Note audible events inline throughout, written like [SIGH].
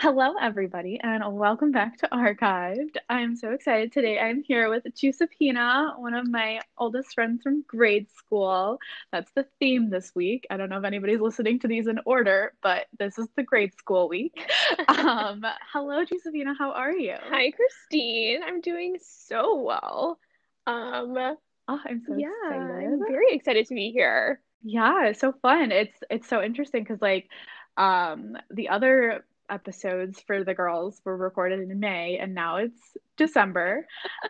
Hello, everybody, and welcome back to Archived. I'm so excited today. I'm here with Giuseppina, one of my oldest friends from grade school. That's the theme this week. I don't know if anybody's listening to these in order, but this is the grade school week. [LAUGHS] um, hello, Giuseppina. How are you? Hi, Christine. I'm doing so well. Um, oh, I'm so yeah, excited. I'm very excited to be here. Yeah, it's so fun. It's it's so interesting because like um the other episodes for the girls were recorded in May and now it's December.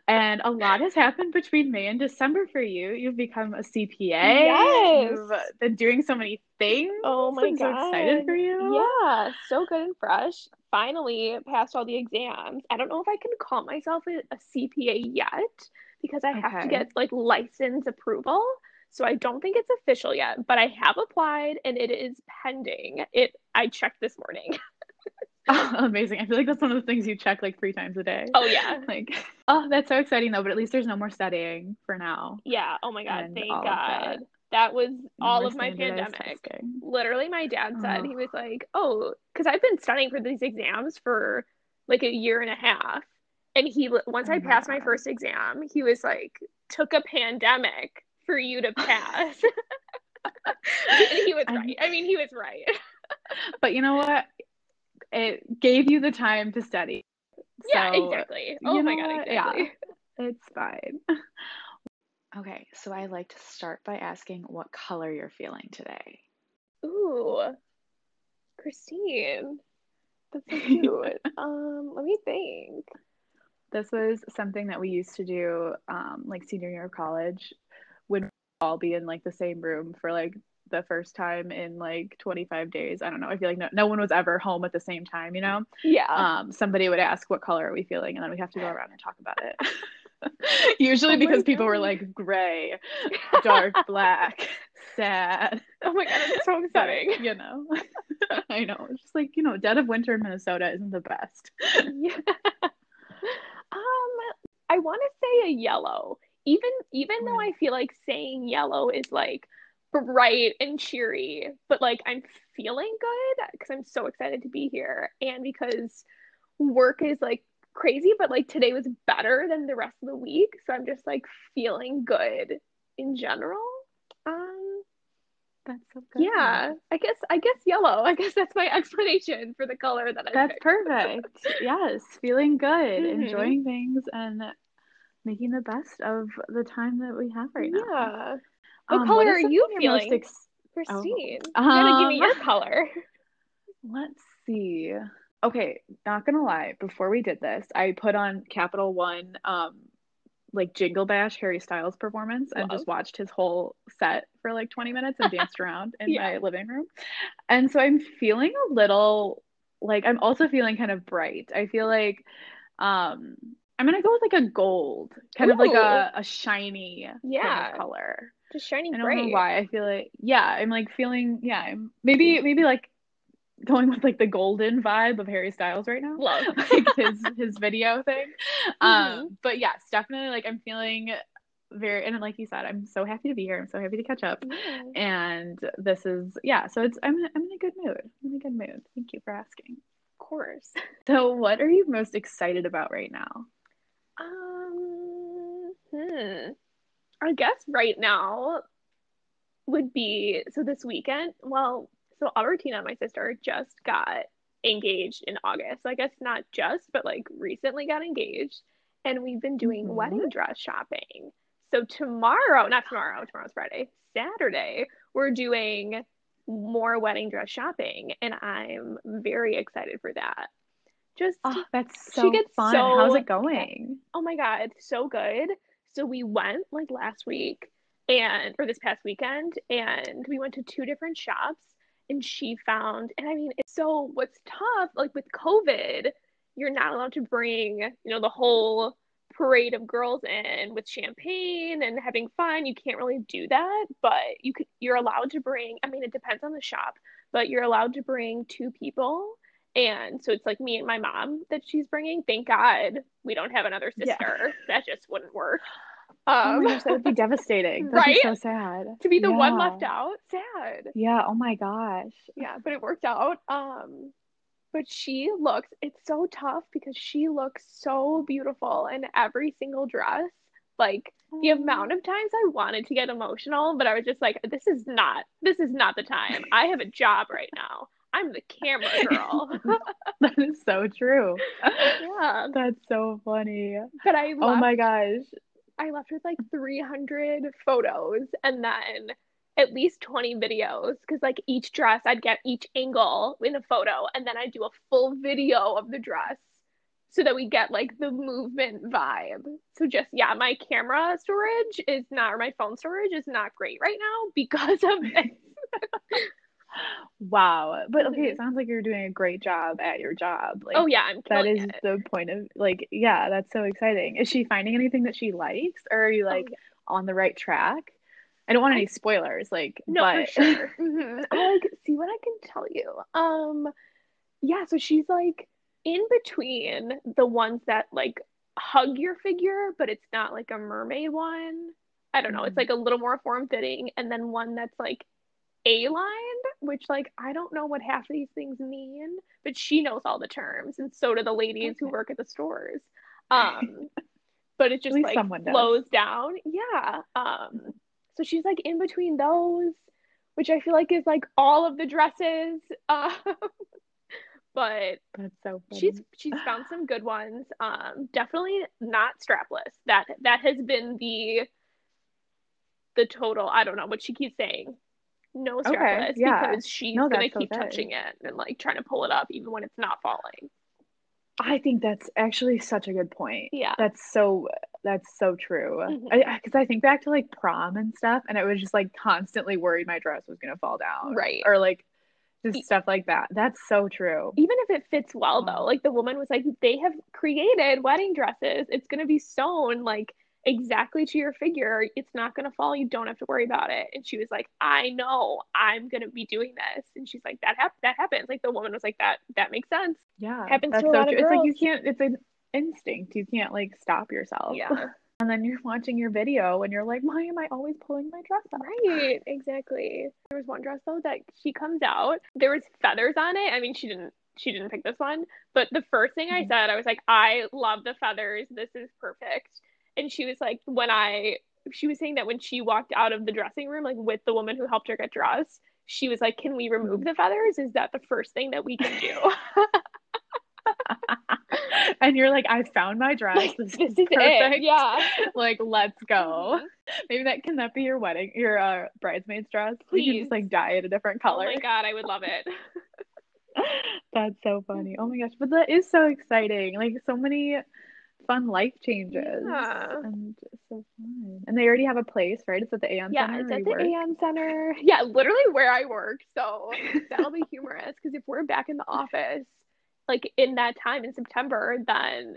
and a lot has happened between May and December for you. You've become a CPA. Yes. You've been doing so many things. Oh my I'm god. so excited for you. Yeah, so good and fresh. Finally passed all the exams. I don't know if I can call myself a, a CPA yet because I have to get like license approval. So I don't think it's official yet, but I have applied and it is pending. It I checked this morning. [LAUGHS] [LAUGHS] Amazing. I feel like that's one of the things you check like three times a day. Oh yeah. Like, oh, that's so exciting though, but at least there's no more studying for now. Yeah. Oh my God. And Thank God. that. That was No all of my pandemic. Literally, my dad said, Oh. he was like, Oh, because I've been studying for these exams for like a year and a half. And he, once Oh I passed my God. first exam, he was like, Took a pandemic for you to pass. [LAUGHS] and he was [LAUGHS] right. I mean, he was right. But you know what? It gave you the time to study. yeah, So, exactly. Oh my God, what? Yeah. It's fine. [LAUGHS] Okay, so I like to start by asking what color you're feeling today. Ooh, Christine. That's so [LAUGHS] cute. um, let me think. This was something that we used to do, um, like senior year of college, would all be in like the same room for like the first time in like 25 days. I don't know. I feel like no, no one was ever home at the same time, you know? Yeah. Um, somebody would ask, What color are we feeling? And then we have to go around and talk about it. [LAUGHS] Usually Oh because people were like gray, [LAUGHS] dark black, sad. oh my God, it's so [LAUGHS] upsetting. you know, I know. It's just like, you know, dead of winter in Minnesota isn't the best. Yeah. Um, I want to say a yellow. Even even though I feel like saying yellow is like bright and cheery, but like I'm feeling good because I'm so excited to be here and because work is like crazy, but like today was better than the rest of the week, so I'm just like feeling good in general. Um, That's so good. yeah, I guess I guess yellow. I guess that's my [LAUGHS] explanation for the color that I That's picked. perfect. Yes, feeling good, Mhm. enjoying things, and making the best of the time that we have right now. Yeah. What Um, color is are you feeling? ex- Christine, you gotta give me Um, your color. [LAUGHS] Let's see. Okay, not gonna lie, before we did this, I put on Capital One um like Jingle Bash Harry Styles performance and just watched his whole set for like 20 minutes and danced around [LAUGHS] in Yeah. my living room. And so I'm feeling a little like I'm also feeling kind of bright. I feel like um I'm gonna go with like a gold, kind of like a, a shiny kind Yeah. of color. Just shining I don't bright. know why. I feel like yeah, I'm like feeling yeah, I'm maybe maybe like going with like the golden vibe of Harry Styles right now. Love. [LAUGHS] like his his video thing. Mhm. [LAUGHS] Um but yes, definitely like I'm feeling very and like you said, I'm so happy to be here. I'm so happy to catch up. And this is yeah, so it's I'm I'm in a good mood. I'm in a good mood. Thank you for asking. Of course. So what are you most excited about right now? Um, hmm. I guess right now would be so this weekend. Well, so Albertina, my sister, just got engaged in August. So I guess not just, but like recently got engaged. And we've been doing Mhm. wedding dress shopping. So tomorrow, not tomorrow, tomorrow's Friday, Saturday, we're doing more wedding dress shopping. And I'm very excited for that. Just Oh, that's She so gets fun. so- How's it going? Oh my God, it's so good. So we went like last week and or this past weekend and we went to two different shops and she found and I mean it's so what's tough like with COVID, you're not allowed to bring, you know, the whole parade of girls in with champagne and having fun. You can't really do that, but you could you're allowed to bring, I mean it depends on the shop, but you're allowed to bring two people. And so it's like me and my mom that she's bringing. Thank God we don't have another Yeah. sister. That just wouldn't work. Oh Um, my gosh, that would be devastating. That'd be [LAUGHS] Right? so sad. to be the one left out, sad. Yeah, oh my gosh. Yeah, but it worked out. Um, but she looks, it's so tough because she looks so beautiful in every single dress. Like the amount of times I wanted to get emotional, but I was just like, this is not, this is not the time. I have a job right now. I'm the camera girl. [LAUGHS] that is so true. yeah. That's so funny. But I Oh my gosh. I left with like 300 photos and then at least 20 videos because like each dress I'd get each angle in a photo and then I'd do a full video of the dress so that we get like the movement vibe. So just yeah, my camera storage is not or my phone storage is not great right now because of [LAUGHS] this. Wow. But okay, it sounds like you're doing a great job at your job. Like Oh yeah, I'm that is it. the point of like, yeah, that's so exciting. Is she finding anything that she likes or are you Oh, like yeah. on the right track? I don't want any spoilers, like, No, but for sure. [LAUGHS] Mhm. I'll like see what I can tell you. Um, yeah, so she's like in between the ones that like hug your figure, but it's not like a mermaid one. I don't know, it's Mhm. like a little more form fitting, and then one that's like A-lined, which like I don't know what half of these things mean, but she knows all the terms, and so do the ladies who work at the stores. [LAUGHS] Um, but it just like flows down. Yeah. Um, so she's like in between those, which I feel like is like all of the dresses. [LAUGHS] Um, but that's so funny. she's she's found some good ones. Um, definitely not strapless. That that has been the the total. I don't know what she keeps saying. No Okay, yeah. because she's No, gonna so keep touching it and like trying to pull it up even when it's not falling. I think that's actually such a good point. Yeah. That's so that's so true. Mhm. I because I think back to like prom and stuff, and I was just like constantly worried my dress was gonna fall down, Right. Or like just E- stuff like that. That's so true. even if it fits well though like the woman was like they have created wedding dresses it's going to be sewn like exactly to your figure it's not going to fall you don't have to worry about it and she was like i know i'm going to be doing this and she's like that hap- that happens like the woman was like that that makes sense Yeah, Happens to a so lot of true. It's like you can't. It's an instinct. You can't like stop yourself. yeah [LAUGHS] And then you're watching your video, and you're like, why am I always pulling my dress up? right exactly there was one dress though that she comes out there was feathers on it i mean she didn't she didn't pick this one but the first thing i Mhm. said i was like i love the feathers this is perfect and she was like when i she was saying that when she walked out of the dressing room like with the woman who helped her get dressed she was like can we remove the feathers is that the first thing that we can do [LAUGHS] and you're like, I found my dress. like This, this is is it perfect. yeah [LAUGHS] Like, let's go. Mhm. Maybe that can that be your wedding, your uh, bridesmaid's dress? You can Please. just like dye it a different color. oh my god i would love it [LAUGHS] That's so funny. Oh my gosh, but that is so exciting. Like so many fun life changes. Yeah. And so fun. And they already have a place, right? It's at the Aon Yeah, Center it's at the work. Aon Center. [LAUGHS] Yeah, literally where I work. So [LAUGHS] that'll be humorous because if we're back in the office, like in that time in September, then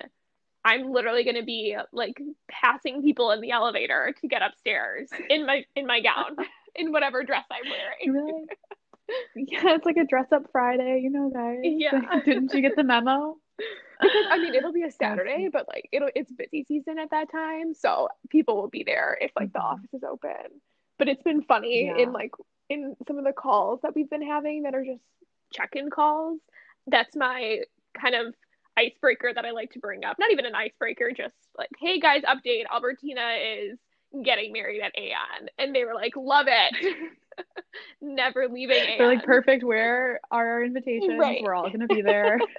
I'm literally going to be like passing people in the elevator to get upstairs in my in my gown, [LAUGHS] in whatever dress I'm wearing. like- yeah, it's like a dress up Friday, you know, guys. Yeah. Didn't you get the memo? Because I mean, it'll be a [LAUGHS] Saturday, but like it'll it's busy season at that time, so people will be there if like the Mhm. office is open. But it's been funny Yeah. in like in some of the calls that we've been having that are just check-in calls. That's my kind of icebreaker that I like to bring up. Not even an icebreaker, just like, hey guys, update. Albertina is getting married at Aon. And they were like, love it. [LAUGHS] Never leaving Aon. They're like perfect. Where are our invitations? Right. We're all gonna be there. [LAUGHS]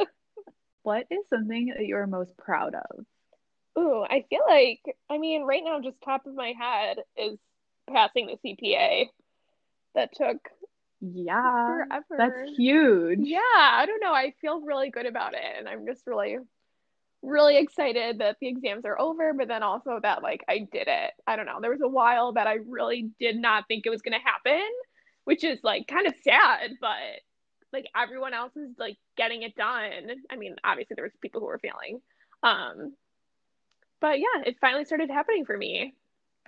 what is something that you're most proud of? Ooh, I feel like, I mean, right now, just top of my head is passing the CPA. That took Yeah. forever. That's huge. Yeah, I don't know. I feel really good about it, and I'm just really, really excited that the exams are over, but then also that like I did it. I don't know. There was a while that I really did not think it was gonna happen, which is like kind of sad, but like everyone else is like getting it done. I mean, obviously there was people who were failing. Um, but yeah, it finally started happening for me.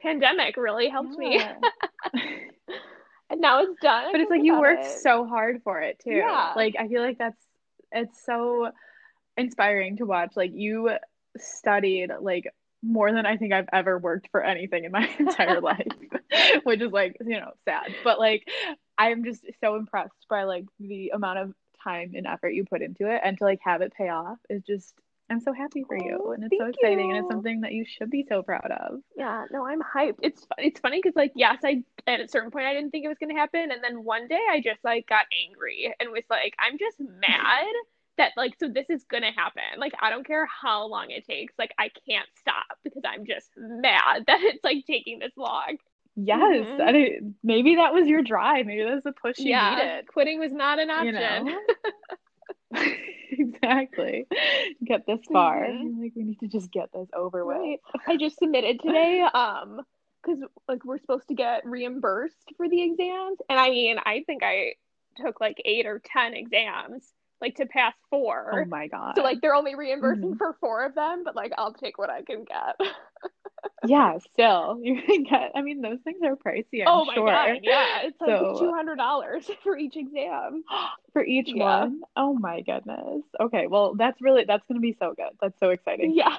Pandemic really helped me, [LAUGHS] [LAUGHS] and now it's done. But it's like you worked it. so hard for it too. Yeah. Like I feel like that's it's so inspiring to watch. Like you studied like more than I think I've ever worked for anything in my [LAUGHS] entire life, which is like, you know, sad. But like I'm just so impressed by like the amount of time and effort you put into it and to like have it pay off is just I'm so happy for you Oh, and it's so exciting and it's something that you should be so proud of. Yeah, no, I'm hyped. It's it's funny because like yes, I at a certain point I didn't think it was gonna happen, and then one day I just like got angry and was like, I'm just mad that like so this is gonna happen. Like I don't care how long it takes. Like I can't stop because I'm just mad [LAUGHS] that it's like taking this long. Yes, Mhm. and it, maybe that was your drive. Maybe that was the push you yeah, needed. quitting was not an You option. know? [LAUGHS] exactly. Get this far. Mhm. You're like, we need to just get this over with. Right. I just submitted today, [LAUGHS] um, because like we're supposed to get reimbursed for the exams, and I mean, I think I took like eight or ten exams, like to pass four. Oh my god. So like they're only reimbursing Mhm. for four of them, but like I'll take what I can get. [LAUGHS] yeah, [LAUGHS] still. [LAUGHS] You can get I mean those things are pricey, I'm oh my sure. god, yeah, it's like So- two hundred dollars [LAUGHS] for each exam. [GASPS] For each Yeah. one. Oh my goodness. Okay, well that's really that's gonna be so good. That's so exciting. Yeah.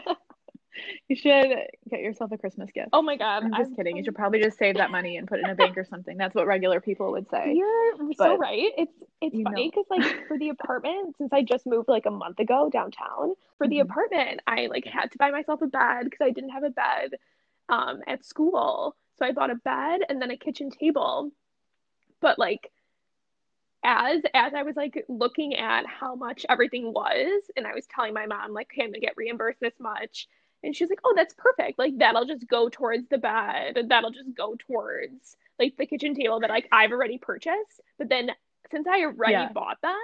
[LAUGHS] You should get yourself a Christmas gift. Oh my god. I'm just I'm- kidding. You should probably just save that money and put it in a bank or something. That's what regular people would say. You're so right. It's it's funny because like for the [LAUGHS] apartment, since I just moved like a month ago downtown, for the Mhm. apartment, I like had to buy myself a bed because I didn't have a bed um at school. So I bought a bed and then a kitchen table. But like as as I was like looking at how much everything was, and I was telling my mom like, "Okay, I'm gonna get reimbursed this much," and she's like, "Oh, that's perfect. Like that'll just go towards the bed. and That'll just go towards like the kitchen table that like I've already purchased." But then since I already Yeah. bought them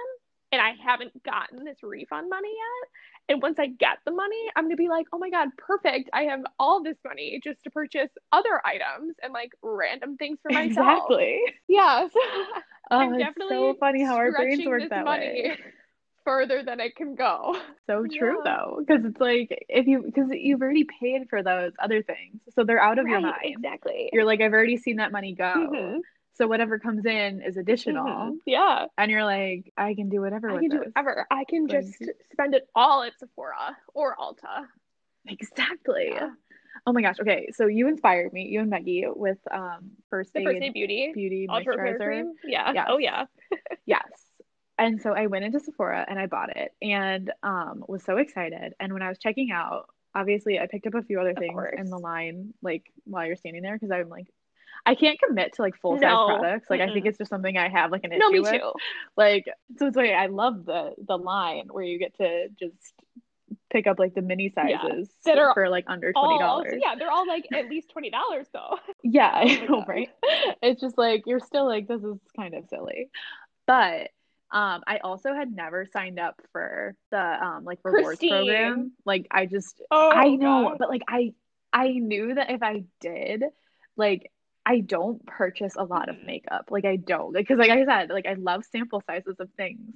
and I haven't gotten this refund money yet, and once I get the money, I'm gonna be like, "Oh my god, perfect! I have all this money just to purchase other items and like random things for myself." Exactly. Yeah. [LAUGHS] So Oh, it's so funny how our brains work that money way. Further than it can go. [LAUGHS] So true Yeah. though, because it's like if you because you've already paid for those other things, so they're out of your Right, mind. exactly. You're like, I've already seen that money go. Mhm, So whatever comes in is additional, mhm. Yeah, and you're like, I can do whatever I with can do whatever. I can Like- just spend it all at Sephora or Ulta. Exactly. Yeah. Oh my gosh. Okay, so you inspired me, you and Meggie, with um first The aid, First Aid Beauty beauty moisturizer. Yeah. Yes. Oh yeah. [LAUGHS] Yes. And so I went into Sephora and I bought it and um was so excited. And when I was checking out, obviously I picked up a few other Of things course. in the line, like while you're standing there, because I'm like, I can't commit to like full size No. products. Like I think it's just something I have like an issue No, me with. too. Like so it's like I love the the line where you get to just pick up like the mini Yeah. sizes That are for like under twenty dollars. yeah, they're all like at least twenty dollars though. [LAUGHS] Yeah, [LAUGHS] Oh know, right? It's just like you're still like this is kind of silly. But um I also had never signed up for the um like rewards Christine. program. Like I just Oh, I know, God. but like I I knew that if I did, like I don't purchase a lot of Mhm. makeup. Like I don't. Because like I said, like I love sample sizes of things.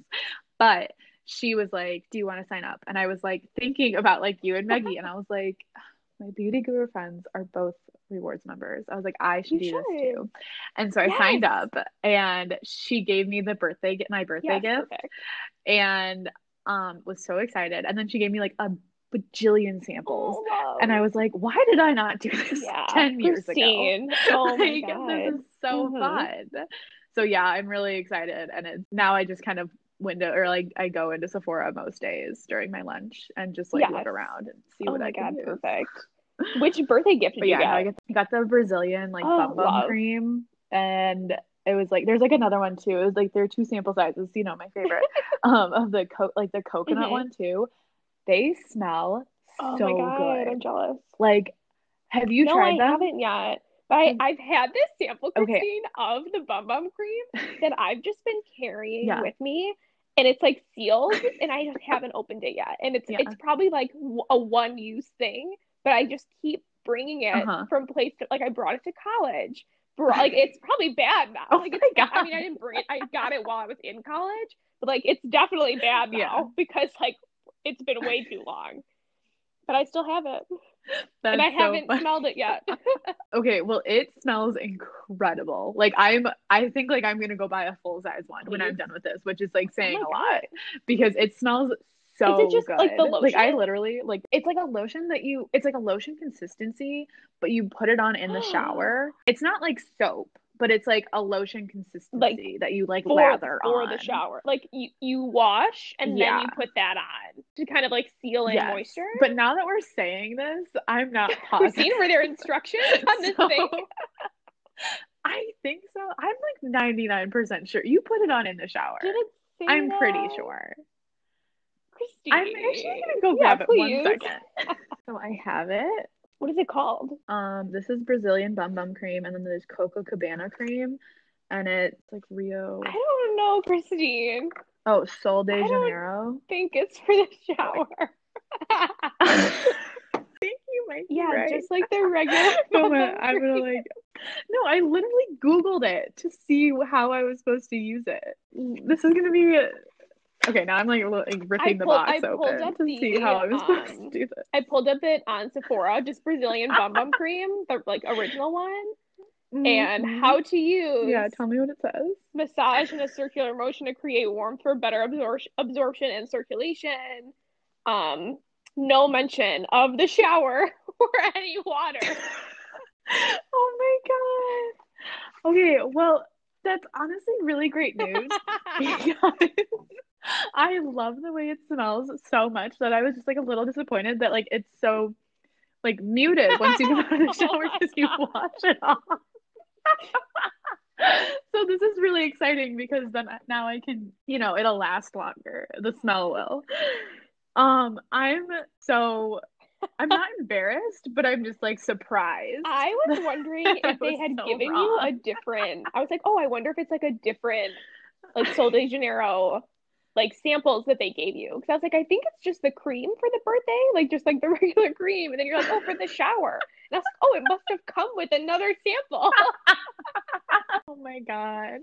But she was like, "Do you want to sign up?" And I was like thinking about like you and Maggie and I was like, my beauty guru friends are both rewards members. I was like, I should You do this too. And so I signed up and she gave me the birthday my birthday Yes, gift perfect. and um was so excited. And then she gave me like a bajillion samples. Oh, And I was like, why did I not do this yeah, [LAUGHS] 10 years ago? Oh [LAUGHS] my Like, god. this is so Mhm. fun. So yeah, I'm really excited. And it's now I just kind of window or like I go into Sephora most days during my lunch and just like look around and see Oh what I can god, perfect. [LAUGHS] Which birthday gift did But you yeah, get? I got, the Brazilian like Oh, bum bum love. cream and it was like there's like another one too. It was like there are two sample sizes, you know, my favorite. [LAUGHS] um of the co- like the coconut Mhm. one too. They smell oh so my god, good. I'm jealous. Like have you no, tried I them? I haven't yet. But I, Mm. I've had this sample, Okay. Of the Bum Bum cream that I've just been carrying Yeah. with me, and it's like sealed, and I just haven't opened it yet. And it's Yeah. it's probably like a one use thing, but I just keep bringing it Uh-huh. from place to like I brought it to college. Bro- like it's probably bad now. Oh like it's God. I mean I didn't bring it. I got it while I was in college, but like it's definitely bad now Yeah. because like it's been way too long. But I still have it, [LAUGHS] That's and I so haven't funny. smelled it yet. [LAUGHS] Okay, well, it smells incredible. Like I'm, I think like I'm gonna go buy a full size one when I'm done with this, which is like oh saying Oh a lot because it smells so Is it just, good. like, the Like I literally like it's like a lotion that you, it's like a lotion consistency, but you put it on in the [GASPS] shower. It's not like soap, but it's like a lotion consistency that you like for, lather for on. the shower. Like you, you wash and then you put that on to kind of like seal in Yes. moisture. But now that we're saying this, I'm not [LAUGHS] positive. Christine, were there instructions [LAUGHS] on this So, thing? [LAUGHS] I think so. I'm like 99% sure. You put it on in the shower. It I'm pretty sure. Christine. I'm actually gonna go Yeah, grab it please. one second. so I have it. What is it called? Um, this is Brazilian Bum Bum cream, and then there's Coco Cabana cream, and it's like Rio. I don't know, Christine. Oh, Sol de Janeiro. think it's for the shower. [LAUGHS] I think you might be yeah, right. just like the regular. Gonna, I'm gonna like. No, I literally Googled it to see how I was supposed to use it. This is gonna be. Okay, now I'm like, li- like ripping the pulled- box I pulled open up to the, see how I was supposed um, to do this. I pulled up it on Sephora, just Brazilian Bum Bum [LAUGHS] Cream, the like original one, and Mhm. how to use Yeah, tell me what it says. massage in a circular motion to create warmth for better absor- absorption and circulation. Um, no mention of the shower [LAUGHS] or any water. [LAUGHS] oh my god. Okay, well, that's honestly really great news because I love the way it smells so much that I was just like a little disappointed that like it's so like muted once you get out of the [LAUGHS] shower Oh because you wash it off. [LAUGHS] so this is really exciting because then now I can, you know, it'll last longer. The smell will. Um, I'm so I'm not embarrassed, but I'm just like surprised. I was wondering [LAUGHS] if they had so given you a different. I was like, oh, I wonder if it's like a different, like Sol de Janeiro, like samples that they gave you. Because I was like, I think it's just the cream for the birthday, like just like the [LAUGHS] regular cream. And then you're like, oh, for the shower. And I was like, oh, it must have come with another sample. [LAUGHS] [LAUGHS] Oh my god.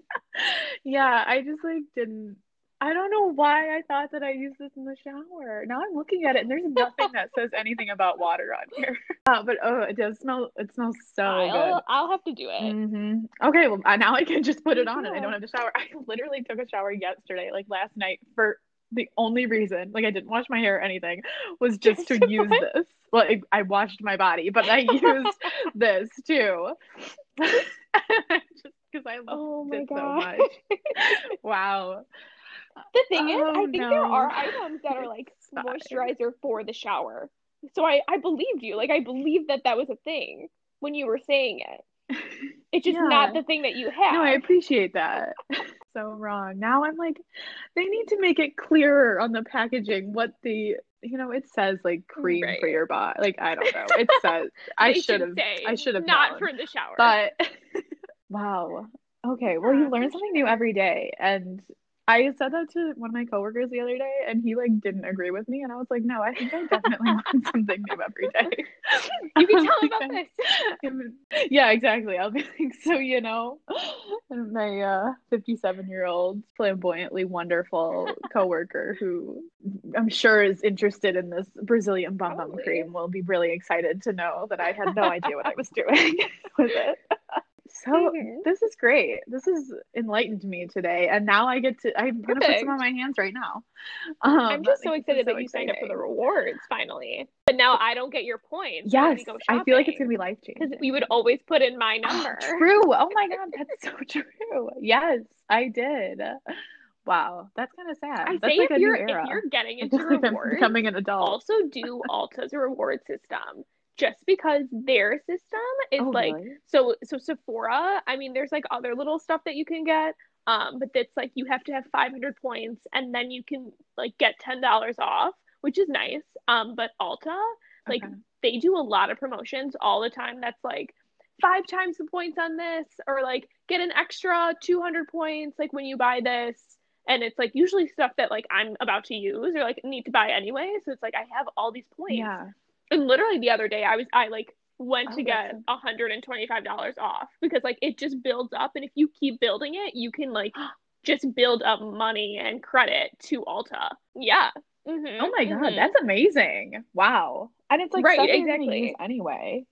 Yeah, I just like didn't I don't know why I thought that I used this in the shower. Now I'm looking at it and there's nothing that says anything about water on here. [LAUGHS] Uh, but oh, it does smell it smells so good. I'll, I'll have to do it. good. hmm Okay, well uh, now I can just put it on and I don't have to shower. [LAUGHS] I literally took a shower yesterday, like last night, for the only reason, like I didn't wash my hair or anything, was just [LAUGHS] to use this. Well, I, I washed my body, but I used this too. just because I love Oh it so much. Wow. The thing is, oh, I Oh, think there are items that are like [LAUGHS] moisturizer for the shower. So I I believed you. Like I believed that that was a thing when you were saying it. It's just Yeah. not the thing that you have. No, I appreciate that. [LAUGHS] so wrong. Now I'm like, they need to make it clearer on the packaging what the, you know, it says like cream for your body. Like, I don't know. It [LAUGHS] says, I should have, I should have not known. for the shower. But wow. Okay. Well, you learn something new every day. And I said that to one of my coworkers the other day, and he like didn't agree with me. And I was like, no, I think I definitely [LAUGHS] want something new every day. you can [LAUGHS] tell about this. [LAUGHS] Yeah, exactly. I'll be like, so you know, my uh 57 year old flamboyantly wonderful coworker who I'm sure is interested in this Brazilian bum bum cream will be really excited to know that I had no idea what I was doing with it. So this is great. This has enlightened me today, and now I get to. I'm gonna put some on my hands right now. Um, I'm just so excited so that you signed up for the rewards finally. But now I don't get your points. Yes, I feel like it's gonna be life changing. because we would always put in my number. True. Oh my God, that's so [LAUGHS] true. Yes, I did. Wow, that's kind of sad. I that's say like if you're if you're getting [LAUGHS] into rewards, becoming an adult. also do Ulta's reward system. Just because their system is oh, like really? so so Sephora, I mean there's like other little stuff that you can get. Um, but it's like you have to have 500 points and then you can like get $10 off, which is nice. Um, but Ulta, like Okay. they do a lot of promotions all the time that's like five times the points on this or like get an extra 200 points like when you buy this and it's like usually stuff that like i'm about to use or like need to buy anyway so it's like i have all these points Yeah. And literally the other day i was i like went Oh, to get that's- $125 off because like it just builds up and if you keep building it you can like [GASPS] just build up money and credit to Ulta. Yeah. Mhm, Oh my God, mhm. that's amazing. Wow. And it's like Right, stuff you're gonna exactly. anyway.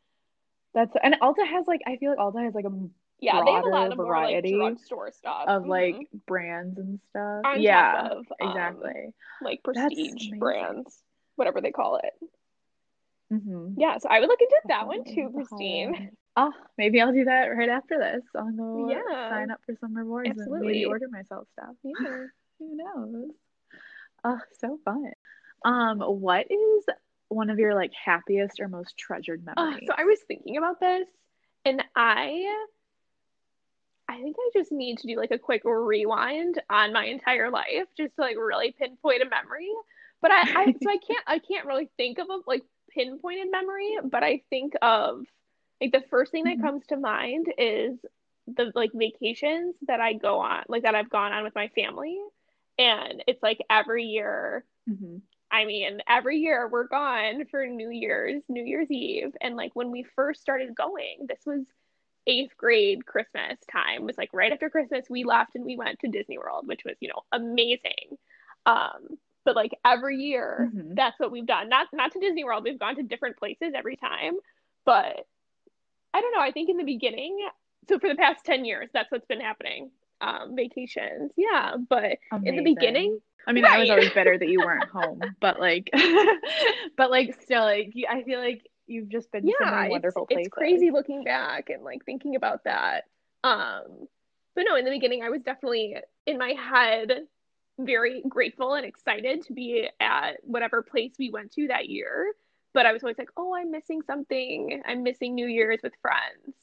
That's and Ulta has like I feel like Ulta has like a yeah, they have a broader lot of more like variety drugstore stuff of Mhm. like brands and stuff. On yeah, of, um, exactly. like prestige brands, whatever they call it. Hmm Yeah, so I would look into that one too. Christine. Oh, maybe I'll do that right after this. I'll go Yeah, sign up for some rewards and maybe absolutely. order myself stuff. Yeah. [LAUGHS] Who knows? Oh, so fun. Um, what is one of your like happiest or most treasured Uh, memories? so I was thinking about this, and I I think I just need to do like a quick rewind on my entire life just to like really pinpoint a memory. But I, I so I can't I can't really think of a like pinpointed memory, but I think of like the first thing that Mhm, comes to mind is the like vacations that I go on, like that I've gone on with my family. And it's like every year mhm. I mean, every year we're gone for New Year's, New Year's Eve. And like when we first started going, this was eighth grade Christmas time. It was like right after Christmas, we left and we went to Disney World, which was, you know, amazing. Um, but like every year, Mhm. that's what we've done. Not not to Disney World. We've gone to different places every time. But I don't know. I think in the beginning, so for the past 10 years, that's what's been happening. Um, vacations. Yeah. But in the beginning, I mean, I was always bitter that you weren't [LAUGHS] home, but like, [LAUGHS] but like, still, like, I feel like you've just been to so yeah many it's wonderful it's places. crazy looking back and like thinking about that um but no in the beginning i was definitely in my head very grateful and excited to be at whatever place we went to that year. But i was always like oh i'm missing something. I'm missing new year's with friends.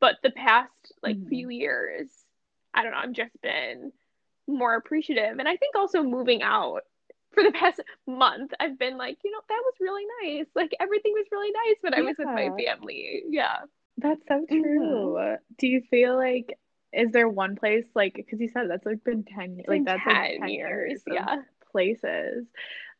But the past like Mhm. few years i don't know i've just been more appreciative. And i think also moving out for the [LAUGHS] past month i've been like you know that was really nice. Like everything was really nice when i was with my family. Yeah. That's so Mhm. true. Do you feel like, is there one place, like, because you said that's like been 10, it's like, been that's like 10 10 years years yeah places.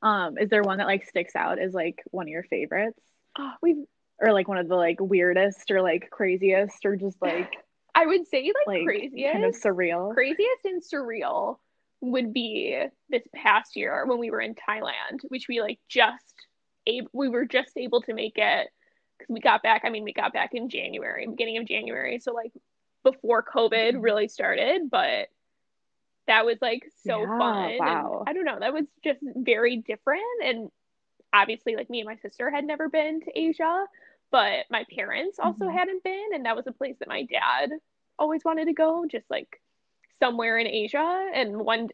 Um, is there one that like sticks out as like one of your favorites? oh, we've Or like one of the like weirdest or like craziest or just [SIGHS] like, i would say like, like craziest kind of surreal? craziest and surreal would be this past year when we were in Thailand, which we like just able we were just able to make it because we got back. I mean, we got back in January, beginning of January, so like before COVID Mhm. really started, but that was like so Yeah, fun. And wow. I don't know, that was just very different. And obviously, like me and my sister had never been to Asia, but my parents also Mhm. hadn't been, and that was a place that my dad always wanted to go, just like somewhere in Asia. And one,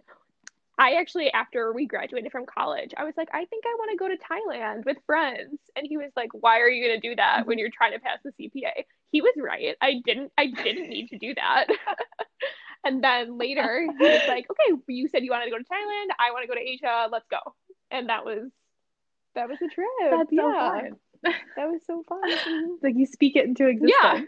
I actually, after we graduated from college, I was like, I think I want to go to Thailand with friends. And he was like, Why are you going to do that when you're trying to pass the CPA? He was right. I didn't, I didn't need to do that. [LAUGHS] and then later, he was like, Okay, you said you wanted to go to Thailand. I want to go to Asia. Let's go. And that was, that was the trip. That's so yeah, fun. that was so fun. [LAUGHS] Like you speak it into existence. Yeah,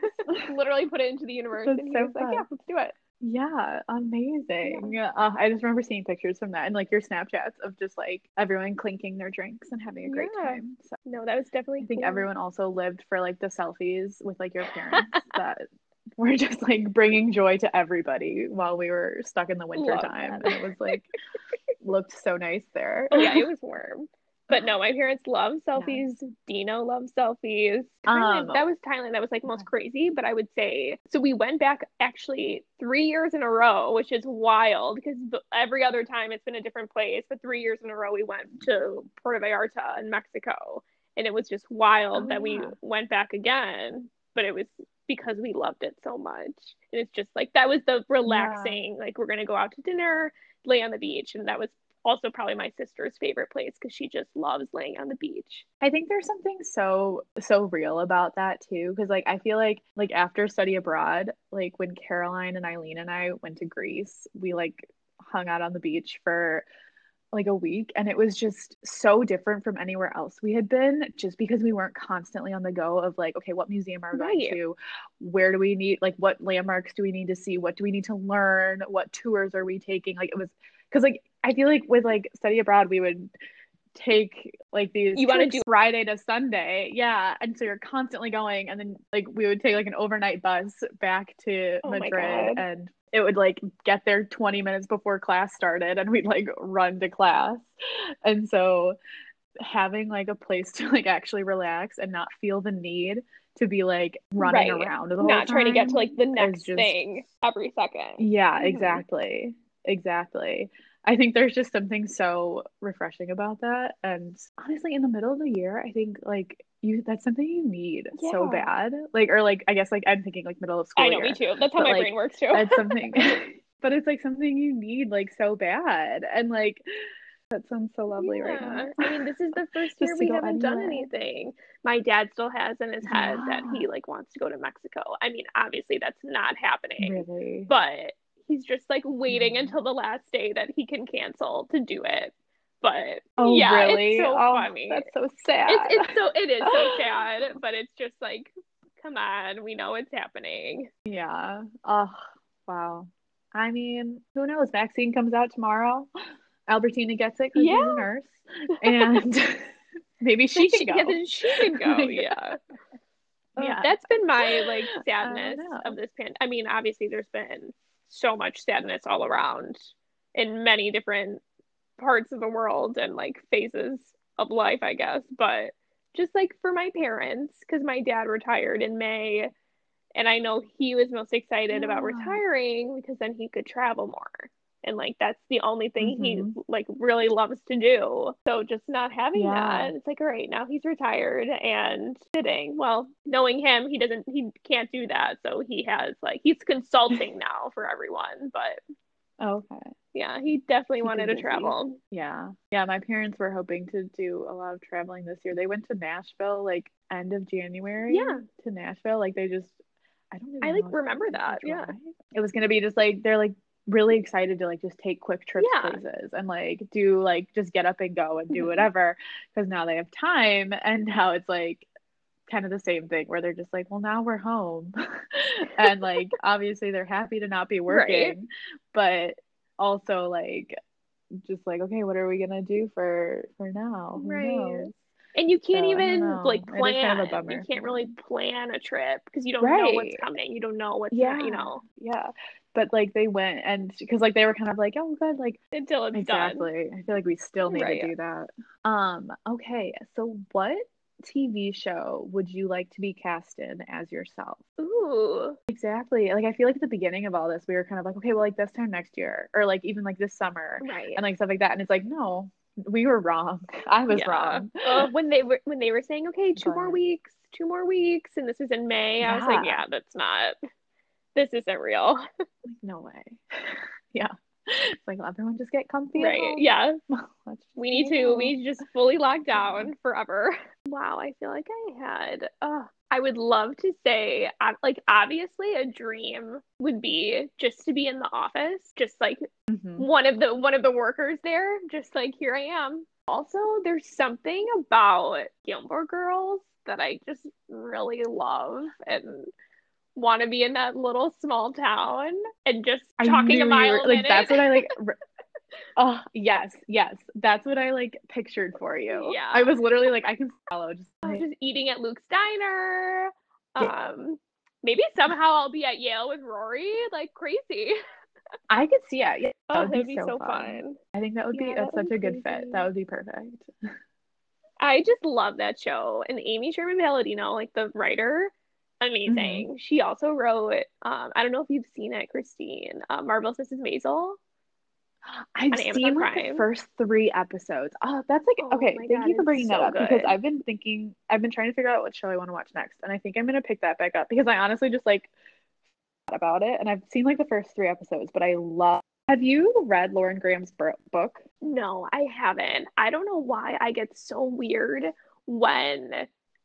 [LAUGHS] literally put it into the universe, That's and he so was like, fun. "Yeah, let's do it." Yeah, amazing. Uh, I just remember seeing pictures from that and like your Snapchats of just like everyone clinking their drinks and having a great Yeah. time. So No, that was definitely I think cool. everyone also lived for like the selfies with like your parents [LAUGHS] that were just like bringing joy to everybody while we were stuck in the winter Love time. that. And it was like looked so nice there. Oh yeah, it [LAUGHS] was warm. But no, my parents love selfies. Dino loves selfies. Thailand, Um, that was Thailand. That was like most crazy. But I would say so. We went back actually three years in a row, which is wild because every other time it's been a different place. But three years in a row, we went to Puerto Vallarta in Mexico, and it was just wild Oh, that we went back again. But it was because we loved it so much, and it's just like that was the relaxing. Like we're gonna go out to dinner, lay on the beach, and that was also probably my sister's favorite place because she just loves laying on the beach. I think there's something so so real about that too because like I feel like like after study abroad like when Caroline and Eileen and I went to Greece we like hung out on the beach for like a week and it was just so different from anywhere else we had been just because we weren't constantly on the go of like okay what museum are we going to? Where do we need like what landmarks do we need to see? What do we need to learn? What tours are we taking? Like it was because like I feel like with like study abroad we would take like these You wanna do- Friday to Sunday yeah and so you're constantly going and then like we would take like an overnight bus back to Oh Madrid and it would like get there 20 minutes before class started and we'd like run to class and so having like a place to like actually relax and not feel the need to be like running Right. around the whole Not trying to get to like the next just- thing every second. yeah, Mhm. exactly. Exactly. I think there's just something so refreshing about that. And honestly, in the middle of the year, I think like you that's something you need so bad. Like or like I guess like I'm thinking like middle of school. I know, year. me too. That's how But, my like, brain works too. That's [LAUGHS] something [LAUGHS] but it's like something you need like so bad. And like that sounds so lovely right now. I mean, this is the first [LAUGHS] year we haven't done anything. My dad still has in his head that he like wants to go to Mexico. I mean, obviously that's not happening. Really. But he's just like waiting Yeah. until the last day that he can cancel to do it. But oh yeah, really? it's so oh, funny. That's so sad. It's it's so it is so [LAUGHS] sad, but it's just like, come on, we know it's happening. Yeah. Oh, wow. I mean, who knows? Vaccine comes out tomorrow. [GASPS] Albertina gets it because she's a nurse. [LAUGHS] And [LAUGHS] maybe she can go. Yeah, then she can go. Yeah. yeah. Yeah, that's been my like sadness of this pan. I mean, obviously, there's been so much sadness all around in many different parts of the world and like phases of life, I guess. But just like for my parents, because my dad retired in May, and I know he was most excited about retiring because then he could travel more. And like that's the only thing he Mhm. like really loves to do. So just not having Yeah. that, it's like all right, now he's retired and sitting. Well, knowing him, he doesn't he can't do that. So he has like he's consulting now for everyone. But Okay. yeah, he definitely Keep wanted to travel. Yeah. Yeah, my parents were hoping to do a lot of traveling this year. They went to Nashville like end of January Yeah. to Nashville. Like they just I don't I, like, remember that, yeah. It was gonna be just like they're like really excited to like just take quick trips Yeah. places and like do like just get up and go and do Mhm. whatever because now they have time [LAUGHS] and now it's like kind of the same thing where they're just like well now we're home [LAUGHS] and like [LAUGHS] obviously they're happy to not be working but also like just like okay what are we gonna do for for now Right. And you can't So, even like is kind plan. of a bummer. You can't really plan a trip because you don't know what's coming. You don't know what's yeah not, you know, yeah but like they went and because like they were kind of like oh good like until it's done. exactly i feel like we still need Right. to do that um okay so what tv show would you like to be cast in as yourself Ooh. exactly like i feel like at the beginning of all this we were kind of like okay well like this time next year or like even like this summer Right. and like stuff like that and it's like no we were wrong i was Yeah. wrong Uh, when they were when they were saying, okay, two more weeks, two more weeks, and this was in May, I was like, Yeah. yeah, that's not. This isn't real. [LAUGHS] Like, no way [LAUGHS] yeah it's like everyone just get comfy Right. Yeah. [LAUGHS] We need to home. we need to just fully lock down forever. Wow, I feel like I had uh I would love to say uh, like obviously a dream would be just to be in the office, just like Mhm. one of the one of the workers there, just like here I am. Also, there's something about Gilmore Girls that I just really love and want to be in that little small town and just talking a mile were- like that's what I like. [LAUGHS] Oh yes, yes, that's what I like pictured for you. Yeah. I was literally like, I can follow. Just like, just eating at Luke's diner. Yeah. Um, maybe somehow I'll be at Yale with Rory, like crazy. I could see it. Yeah, that Oh, would that'd be be so so fun. fun. I think that would be Yeah, that's such a be good fit. That would be perfect. I just love that show. And Amy Sherman Palladino, like the writer, amazing. Mm-hmm. She also wrote, um, I don't know if you've seen it, Christine, uh, Marvelous Mrs. Maisel. I've seen like the first three episodes. Oh, that's like Oh okay. Thank God, you for bringing that so up because. I've been thinking. I've been trying to figure out what show I want to watch next, and I think I'm gonna pick that back up because I honestly just like thought about it, and I've seen like the first three episodes, but I love. Have you read Lauren Graham's book? No, I haven't. I don't know why I get so weird when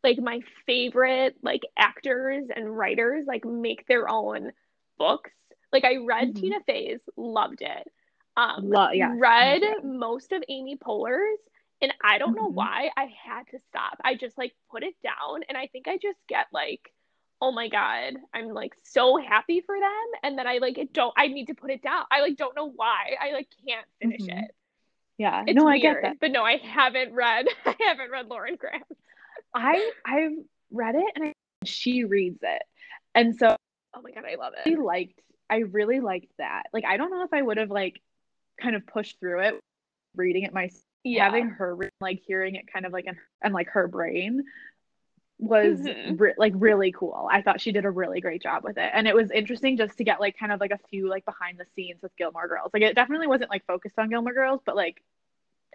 like my favorite like actors and writers like make their own books. Like I read Mhm. Tina Fey's, loved it. Um Lo- me read most of Amy Poehler's and I don't know Mhm. why I had to stop. I just like put it down and I think I just get like oh my god, I'm like so happy for them and then I like don't I need to put it down. I like don't know why. I like can't finish Mhm. it. Yeah, It's no, weird, I get that. but no, I haven't read. [LAUGHS] I haven't read Lauren Graham. I I've read it and I, she reads it, and so Oh my god, I love it. I liked. I really liked that. Like I don't know if I would have like kind of pushed through it, reading it myself. Yeah, Having her like hearing it kind of like in and like her brain was Mhm. re- like really cool. I thought she did a really great job with it, and it was interesting just to get like kind of like a few like behind the scenes with Gilmore Girls. Like it definitely wasn't like focused on Gilmore Girls, but like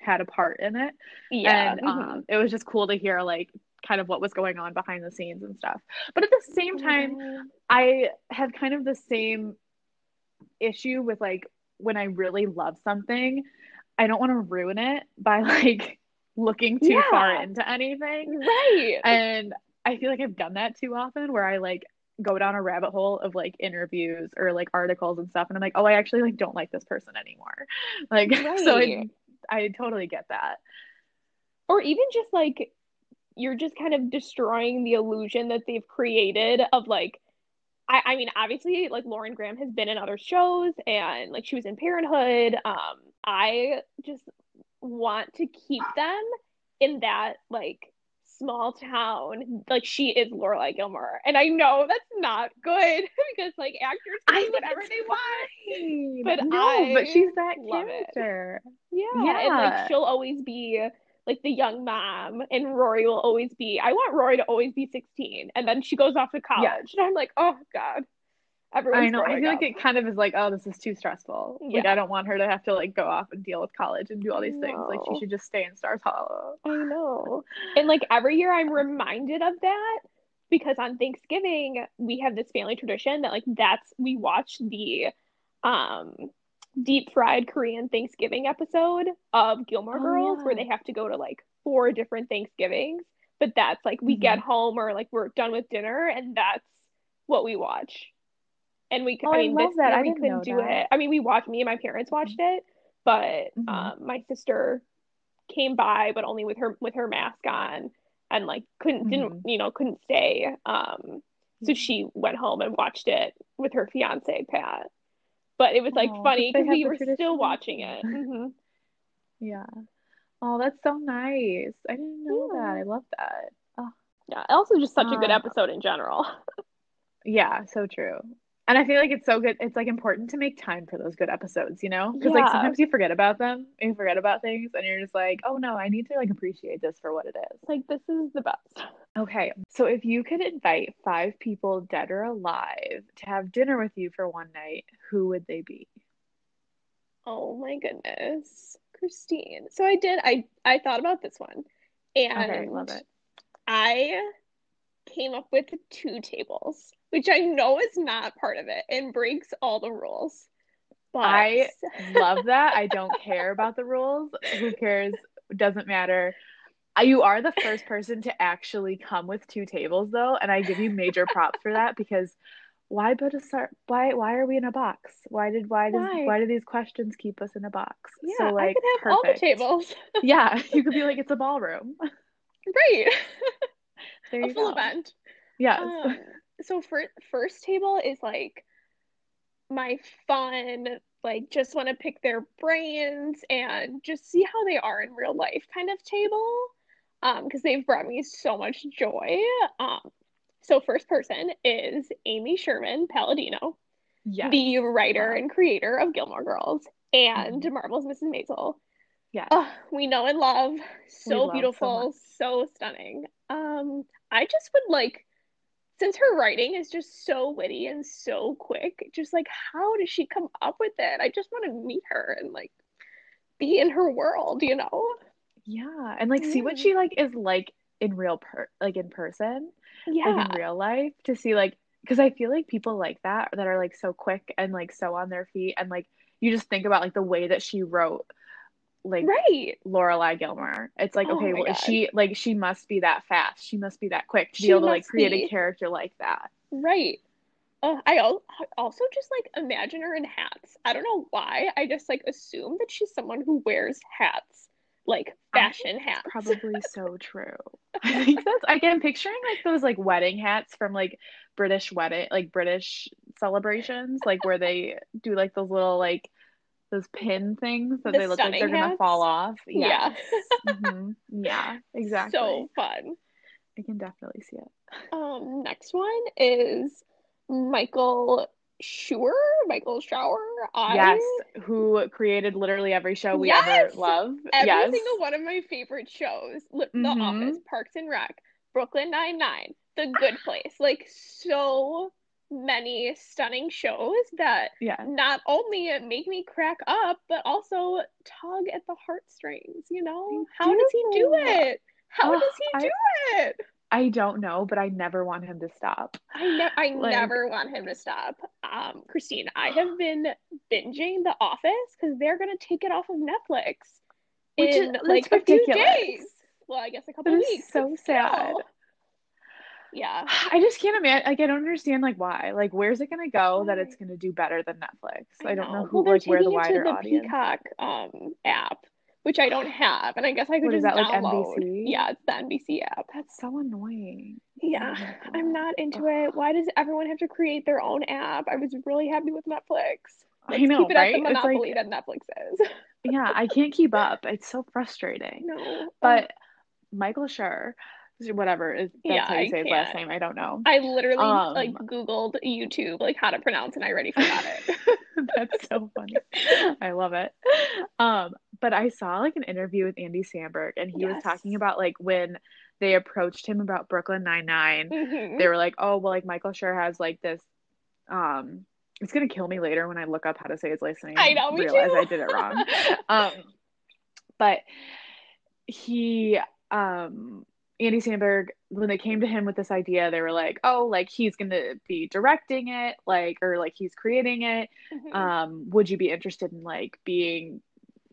had a part in it. yeah. and mhm. um, it was just cool to hear like kind of what was going on behind the scenes and stuff. But at the same time, I had kind of the same issue with like when I really love something, I don't want to ruin it by [LAUGHS] like looking too Yeah. far into anything. Right. And I feel like I've done that too often where I like go down a rabbit hole of like interviews or like articles and stuff and I'm like, "Oh, I actually like don't like this person anymore." Like [LAUGHS] so I Right. I totally get that. or even just like you're just kind of destroying the illusion that they've created of like I, I mean obviously like Lauren Graham has been in other shows and like she was in Parenthood um I just want to keep them in that like small town like she is Lorelai Gilmore and I know that's not good [LAUGHS] because like actors can do whatever they want. But no, I but she's that love it. character. Yeah, and like Yeah. she'll always be like the young mom, and Rory will always be. I want Rory to always be 16, and then she goes off to college, Yeah. and I'm like, oh god, everyone's I know. I feel up. like it kind of is like, oh, this is too stressful. Like, Yeah. I don't want her to have to like go off and deal with college and do all these things. Like, she should just stay in Stars Hollow. I know, [SIGHS] and like every year I'm reminded of that because on Thanksgiving we have this family tradition that like that's we watch the um deep fried Korean Thanksgiving episode of Gilmore Oh, Girls where they have to go to like four different Thanksgivings. But that's like we Mhm. get home or like we're done with dinner and that's what we watch. And we, Oh, I I mean, love this that. I we couldn't do that. it. I mean, we watched. Me and my parents watched it, but Mhm. um, my sister came by, but only with her with her mask on, and like couldn't didn't you know couldn't stay. Um, so she went home and watched it with her fiance Pat. But it was like 'cause funny because we were tradition. still watching it. [LAUGHS] hmm Yeah. Oh, that's so nice. I didn't know Yeah. that. I love that. Oh, Yeah, also just such a good Um, episode in general. [LAUGHS] yeah, so true. And I feel like it's so good. It's like important to make time for those good episodes, you know? Because like sometimes you forget about them, you forget about things, and you're just like, oh no, I need to like appreciate this for what it is. Like this is the best. Okay, so if you could invite five people, dead or alive, to have dinner with you for one night, who would they be? Oh my goodness, Christine. So I did. I I thought about this one, and Okay, love it. I came up with two tables, which I know is not part of it and breaks all the rules. But I love that. I don't care about the rules. Who cares? Doesn't matter. You are the first person to actually come with two tables, though, and I give you major props for that because why put a start? Why why are we in a box? Why did why does Why? why do these questions keep us in a box? yeah, so like I could have all the tables. Yeah, [LAUGHS] you could be like it's a ballroom. Right. [LAUGHS] There A full go. event. Yes. Um, so for first table is like my fun, like just want to pick their brains and just see how they are in real life kind of table. Um, because they've brought me so much joy. Um, so first person is Amy Sherman Palladino, yes. the writer Wow. and creator of Gilmore Girls and Marvelous Mrs. Maisel. Yeah, Oh, we know and love. So love so beautiful, so stunning. Um, I just would like, since her writing is just so witty and so quick, just like how does she come up with it? I just want to meet her and like be in her world, you know? Yeah, and like see what mm. she like is like in real per like in person. like Yeah, in real life to see like because I feel like people like that that are like so quick and like so on their feet and like you just think about like the way that she wrote like right. Lorelai Gilmore. It's like Oh okay, well God. she like she must be that fast. She must be that quick to She be able to like create be. a character like that. Right. Uh, I al- also just like imagine her in hats. I don't know why. I just like assume that she's someone who wears hats, like fashion hats. Probably so [LAUGHS] true. I think that's I am picturing like those like wedding hats from like British wedding like British celebrations, like where they do like those little like those pin things that The they look like they're stunning gonna fall off. [LAUGHS] Yeah. Yes. Mhm. Yeah, exactly. So fun. I can definitely see it. Um, next one is Michael Schur, Michael Shower. I Yes, who created literally every show we Yes! ever love. every yes. single one of my favorite shows, The Mhm. Office, Parks and Rec, Brooklyn Nine Nine, The Good Place, like so many stunning shows that Yeah. not only make me crack up, but also tug at the heartstrings. You know, how does he do do. it? How Oh, does he I- do it? I don't know, but I never want him to stop. I ne- I Like- never want him to stop. Um, Christine, I have been binging The Office because they're gonna take it off of Netflix is- in that's like a few days. Well, I guess a couple That is weeks. so sad. Yeah. [SIGHS] I just can't imagine. Like, I don't understand. Like, why? Like, where's it gonna go that it's gonna do better than Netflix? I, don't know Well, who, they're like, where the taking it to wider the audience. Peacock um app, which I don't [GASPS] have, and I guess I could What is just that, like, download. NBC? Yeah, it's the NBC app. That's so annoying. Yeah, Oh I'm not into it. Why does everyone have to create their own app? I was really happy with Netflix. I Let's know, keep it right? at the monopoly like, that Netflix is. yeah, I can't keep up. It's so frustrating. [LAUGHS] No, But Michael Schur, whatever, is that's Yeah, how you I say his last name. I don't know. I literally Um, like Googled YouTube like how to pronounce, and I already forgot it. [LAUGHS] That's so funny. I love it. Um, but I saw like an interview with Andy Samberg, and he was talking about like when they approached him about Brooklyn Nine-Nine, Mhm. they were like, "Oh, well, like Michael Schur has like this." Um, it's gonna kill me later when I look up how to say his last name. I and know, me realize too. I did it wrong. [LAUGHS] um, but he, um, Andy Samberg, when they came to him with this idea, they were like, "Oh, like he's gonna be directing it, like, or like he's creating it. Mhm. Um, would you be interested in like being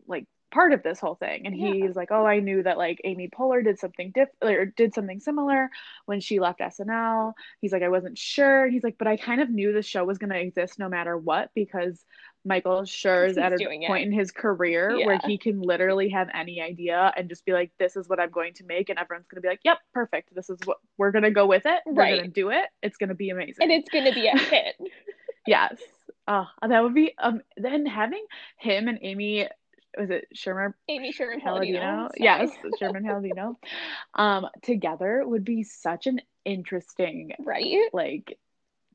like part of this whole thing?" And Yeah. he's like, "Oh, I knew that like Amy Poehler did something diff or did something similar when she left SNL." He's like, "I wasn't sure." He's like, "But I kind of knew the show was gonna exist no matter what because." Michael Schur's at a doing it. point in his career where he can literally have any idea and just be like, "This is what I'm going to make," and everyone's gonna be like, "Yep, perfect. This is what we're gonna go with it. We're Right. gonna do it. It's gonna be amazing." and it's gonna be a [LAUGHS] hit. Yes. Oh, that would be um then having him and Amy was it Sherman Amy Sherman? Palladino. Yes, Sherman Palladino. Um together would be such an interesting Right? like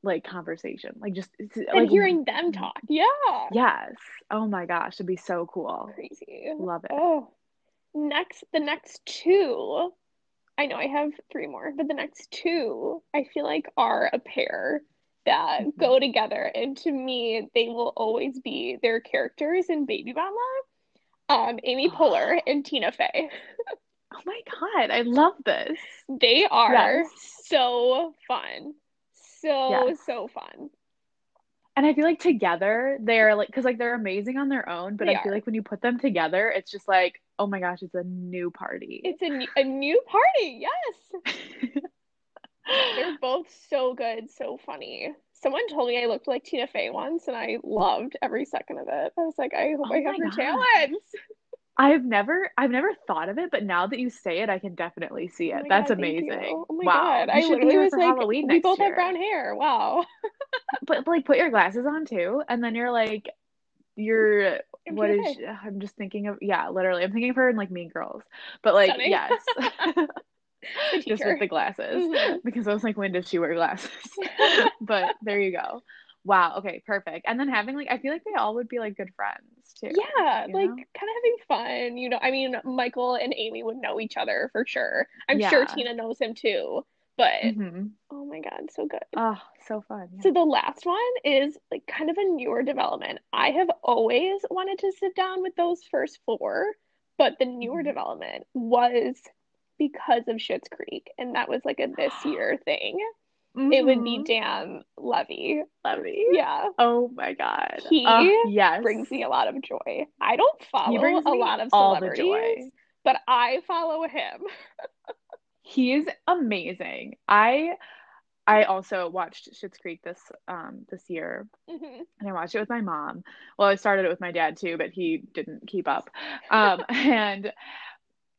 like conversation. Like just And like hearing them talk. Yeah. Yes. Oh my gosh, it'd be so cool. Crazy. Love it. Oh. Next the next two. I know I have three more, but the next two I feel like are a pair that Mhm. go together and to me they will always be their characters in Baby Mama. Um, Amy [GASPS] Poehler and Tina Fey. [LAUGHS] Oh my god, I love this. They are Yes. so fun. So, Yes. so fun. And I feel like together they're like, because like they're amazing on their own, but They I feel are. like when you put them together, it's just like, oh my gosh, it's a new party. It's a, n- a new party. Yes. [LAUGHS] They're both so good, so funny. Someone told me I looked like Tina Fey once, and I loved every second of it. I was like, I hope Oh I have her God. talents. I've never, I've never thought of it, but now that you say it, I can definitely see Oh it. my That's God, amazing. Oh my wow, God. I literally was like, Halloween we both year. have brown hair. Wow. [LAUGHS] But like, put your glasses on too, and then you're like, you're I'm what is? [SIGHS] I'm just thinking of yeah, literally. I'm thinking of her in like Mean Girls, but like Stunning. yes, [LAUGHS] [LAUGHS] just with the glasses Mhm. because I was like, when does she wear glasses? but there you go. Wow. Okay. Perfect. And then having like, I feel like they all would be like good friends too. Yeah, like know? kind of having fun. You know, I mean, Michael and Amy would know each other for sure. I'm sure Tina knows him too. But Mhm. oh my God, so good. Oh, so fun. yeah. So the last one is like kind of a newer development. I have always wanted to sit down with those first four, but the newer Mhm. development was because of Schitt's Creek, and that was like a this [GASPS] year thing. It would be Mhm. Dan Levy. Levy. Yeah, Oh my God. He Oh, yes. brings me a lot of joy. I don't follow a lot of celebrities, but I follow him. [LAUGHS] He is amazing. I I also watched Schitt's Creek this um this year Mhm. and I watched it with my mom. Well, I started it with my dad too, but he didn't keep up. Um [LAUGHS] and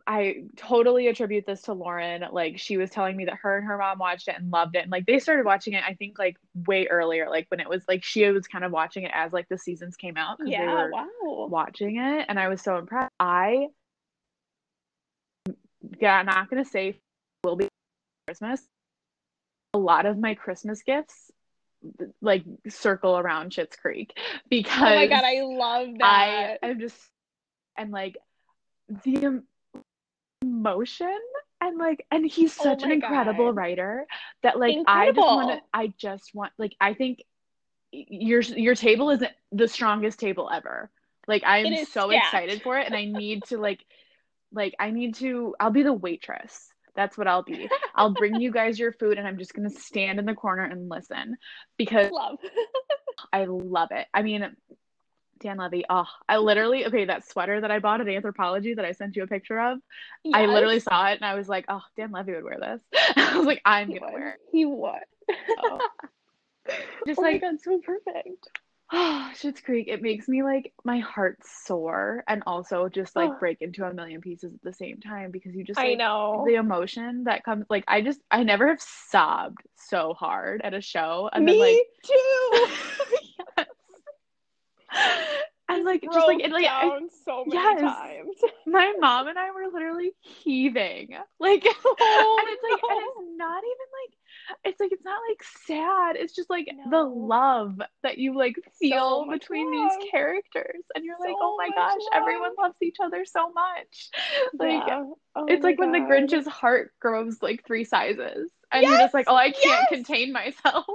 I totally attribute this to Lauren. Like she was telling me that her and her mom watched it and loved it. And like they started watching it, I think like way earlier, like when it was like she was kind of watching it as like the seasons came out Yeah, were wow. watching it and I was so impressed. I yeah, I'm not gonna say will be Christmas. A lot of my Christmas gifts like circle around Schitt's Creek because Oh my God, I love that. I am just and like the emotion and like and he's Oh such an incredible God. writer that like I just want to I just want like I think your your table isn't the strongest table ever. Like I am so stacked. excited for it and I need to like like I need to I'll be the waitress. That's what I'll be. I'll bring you guys your food and I'm just going to stand in the corner and listen because [LAUGHS] Love. I love it. I mean, Dan Levy, oh, I literally, okay, that sweater that I bought at Anthropologie that I sent you a picture of, I literally saw it and I was like, oh, Dan Levy would wear this. [LAUGHS] I was like, I'm He to would. wear it. He would. Oh. [LAUGHS] Just oh like, my god, so perfect. oh, [SIGHS] Schitt's Creek, it makes me like my heart soar and also just like Oh. [SIGHS] break into a million pieces at the same time because you just I know. the emotion that comes, like, I just, I never have sobbed so hard at a show and Me then like, too. yes. [LAUGHS] [LAUGHS] And like just like Broke it like I- so many Yes. times. [LAUGHS] my mom and I were literally heaving. Like Oh, [LAUGHS] and it's like oh and it's not even like it's like it's not like sad. It's just like the love that you like feel much between love. these characters. And you're like, oh my gosh, love. everyone loves each other so much. Like Yeah. Oh it's like when the Grinch's heart grows like three sizes. And you're just like, oh I can't yes. contain myself.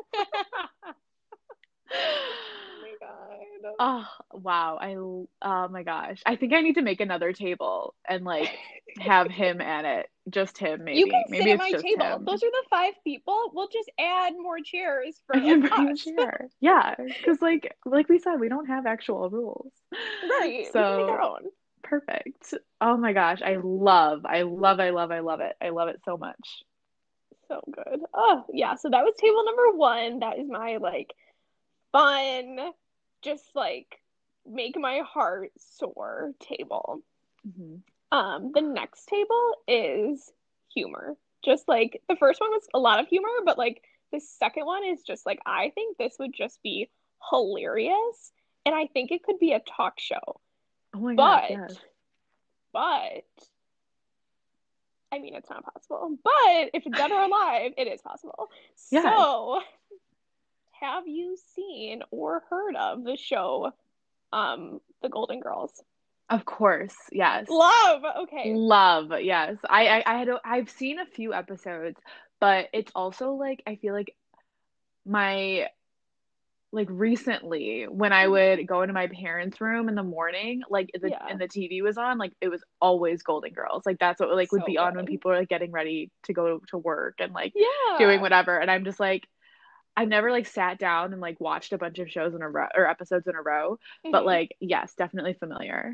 Oh wow! i oh my gosh! I think I need to make another table and like have him at it, just him. Maybe you can maybe sit at it's my table. him. Those are the five people. We'll just add more chairs for I can bring a us. chair. Yeah, because like like we said, we don't have actual rules. Right. we can make So perfect. Oh my gosh! I love, I love, I love, I love it. I love it so much. So good. Oh, yeah. So that was table number one. That is my like fun, just like make my heart soar table. hmm Um, the next table is humor. Just like the first one was a lot of humor, but like the second one is just like I think this would just be hilarious, and I think it could be a talk show. Oh my But gosh! Yes. but I mean, it's not possible. But if it's dead or alive, it is possible. Yes. So, have you seen or heard of the show, um, The Golden Girls? Of course, yes. Love. Okay. Love, yes. I, I I had a- I've seen a few episodes, but it's also like I feel like my like recently when I would go into my parents' room in the morning, like the Yeah. and the TV was on, like it was always Golden Girls. Like that's what like would So be on when people are like getting ready to go to work and like Yeah. doing whatever. And I'm just like I've never like sat down and like watched a bunch of shows in a row or episodes in a row, but Mhm. like yes, definitely familiar.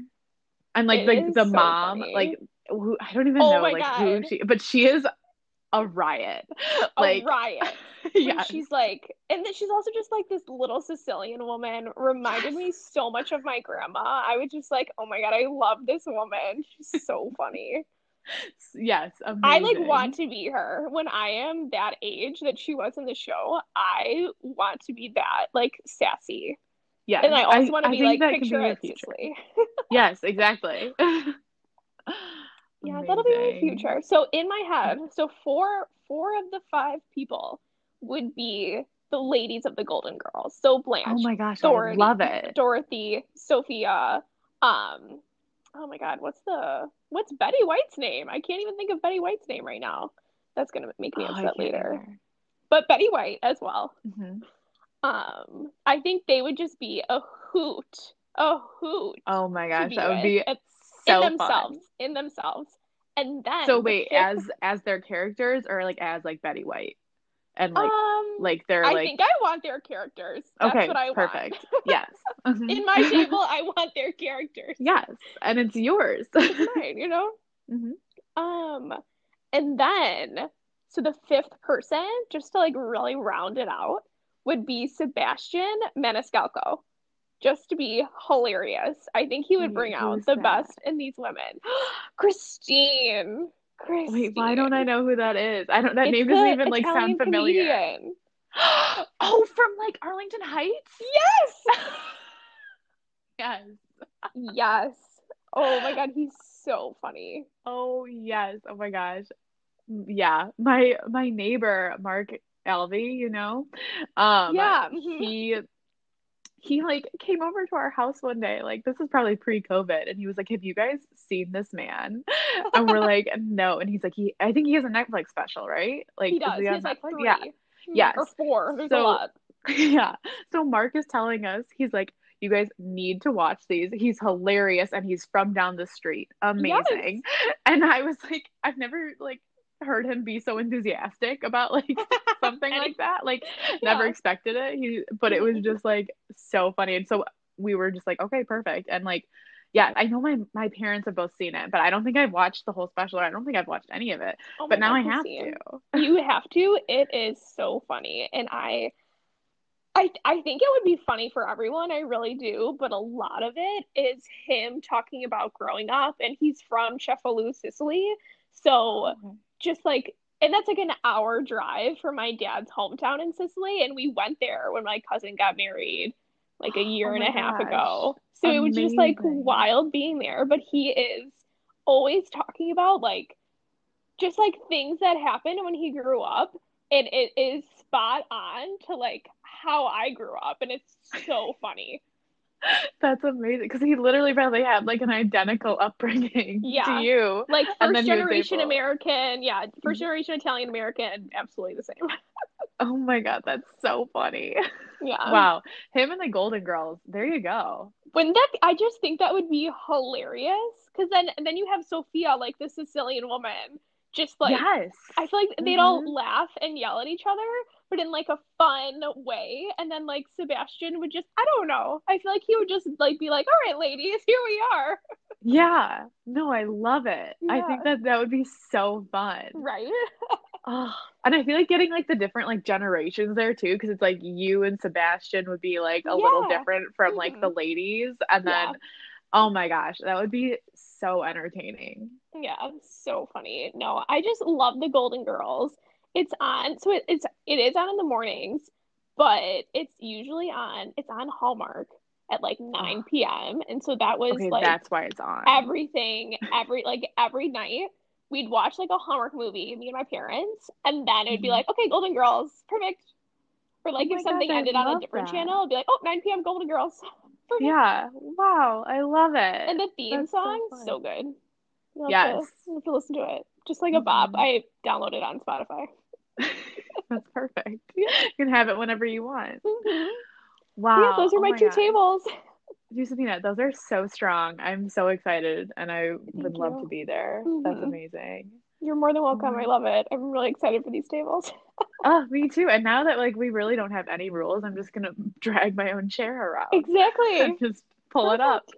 And like It like the so mom, funny. like who I don't even Oh know like who she, but she is a riot. a Like riot. [LAUGHS] Yeah, she's like, and then she's also just like this little Sicilian woman. Reminded me so much of my grandma. I was just like, oh my god, I love this woman. She's so funny. [LAUGHS] yes, I like want to be her when I am that age that she was in the show. I want to be that like sassy, Yes, and I also want to be like picture future. [LAUGHS] Yes, exactly. [LAUGHS] Yeah, that'll be my future. So in my head, so four four of the five people would be the ladies of the Golden Girls. So Blanche, Oh my gosh, Dorothy, I love it. Dorothy, Sophia, um, oh my God, what's the what's Betty White's name? I can't even think of Betty White's name right now. That's gonna make me Oh, upset later. either. But Betty White as well. Mhm. Um, I think they would just be a hoot, a hoot Oh my gosh, that would be in so themselves, fun. in themselves. And then So the wait, fifth- as as their characters or like as like Betty White and like um, like they're I like think I want their characters. That's okay, what I perfect. want. Yes. [LAUGHS] In my table, I want their characters. Yes, and it's yours. It's mine, you know? [LAUGHS] Mhm. Um, and then, so the fifth person, just to like really round it out, would be Sebastian Maniscalco. Just to be hilarious. I think he would bring out the that? best in these women. [GASPS] Christine. Wait, why don't I know who that is? I don't. That It's name doesn't even like Italian sound familiar. comedian. [GASPS] oh, from like Arlington Heights. Yes. [LAUGHS] Yes. yes. Oh my god, he's so funny. Oh yes. Oh my gosh. Yeah. My my neighbor Mark Alvey, you know, um, Yeah, he he like came over to our house one day. Like this is probably pre-COVID, and he was like, "Have you guys seen this man?" And we're [LAUGHS] like, "No." And he's like, "He, I think he has a Netflix special, right? Like, he does. He on has like Netflix? three. Yeah. Hmm, Yes. Or four. There's So- a lot. [LAUGHS] yeah. So Mark is telling us, he's like, You guys need to watch these. He's hilarious and he's from down the street. Amazing. Yes. And I was like, I've never like heard him be so enthusiastic about like [LAUGHS] something like that. Like yeah. never expected it. He but it was just like so funny. And so we were just like, okay, perfect. And like yeah, I know my my parents have both seen it, but I don't think I've watched the whole special. Or I don't think I've watched any of it. Oh but now God, I have to. You have to. It is so funny, and I, I, I think it would be funny for everyone. I really do. But a lot of it is him talking about growing up, and he's from Cefalù, Sicily. So. Just like, and that's like an hour drive from my dad's hometown in Sicily, and we went there when my cousin got married like a [GASPS] oh year oh and a half gosh. ago. So Amazing. it was just like wild being there. But he is always talking about like just like things that happened when he grew up. And it is spot on to like how I grew up. And it's so funny. [LAUGHS] That's amazing because he literally probably had like an identical upbringing yeah. to you. Like first generation. American, yeah, first generation Italian American, absolutely the same. [LAUGHS] oh my god, that's so funny. [LAUGHS] Yeah. Wow. Him and the Golden Girls. There you go. Wouldn't that I just think that would be hilarious. Cause then then you have Sophia, like the Sicilian woman, just like yes. I feel like they'd mm-hmm. all laugh and yell at each other, but in like a fun way. And then like Sebastian would just I don't know. I feel like he would just like be like, All right, ladies, here we are. [LAUGHS] Yeah. No, I love it. Yeah. I think that that would be so fun. Right. [LAUGHS] oh, and I feel like getting like the different like generations there too, because it's like you and Sebastian would be like a yeah. little different from mm-hmm. like the mm-hmm. ladies, and then. Yeah. Oh my gosh, that would be so entertaining. Yeah, so funny. No, I just love the Golden Girls. It's on, so it, it's it is on in the mornings, but it's usually on. It's on Hallmark at like 9 p.m. And so that was okay, like that's why it's on everything every like every night we'd watch like a Hallmark movie, me and my parents, and then it'd be mm-hmm. like, okay, Golden Girls, perfect. Or like oh if something God, ended on a different that. channel, it'd be like, oh, 9 p.m. Golden Girls. [LAUGHS] Perfect. Yeah. Wow. I love it. And the theme That's song, so, so good. You'll yes. To, you'll have to listen to it. Just like a bop. Mm-hmm. I downloaded on Spotify. [LAUGHS] That's perfect. You can have it whenever you want. Mm-hmm. Wow. Yeah, those are oh my, my, two God. tables. Giuseppina, those are so strong. I'm so excited and I Thank would you. love to be there. Mm-hmm. That's amazing. You're more than welcome. I love it. I'm really excited for these tables. [LAUGHS] oh, me too. And now that like we really don't have any rules, I'm just gonna [LAUGHS] drag my own chair around. Exactly. just pull it up.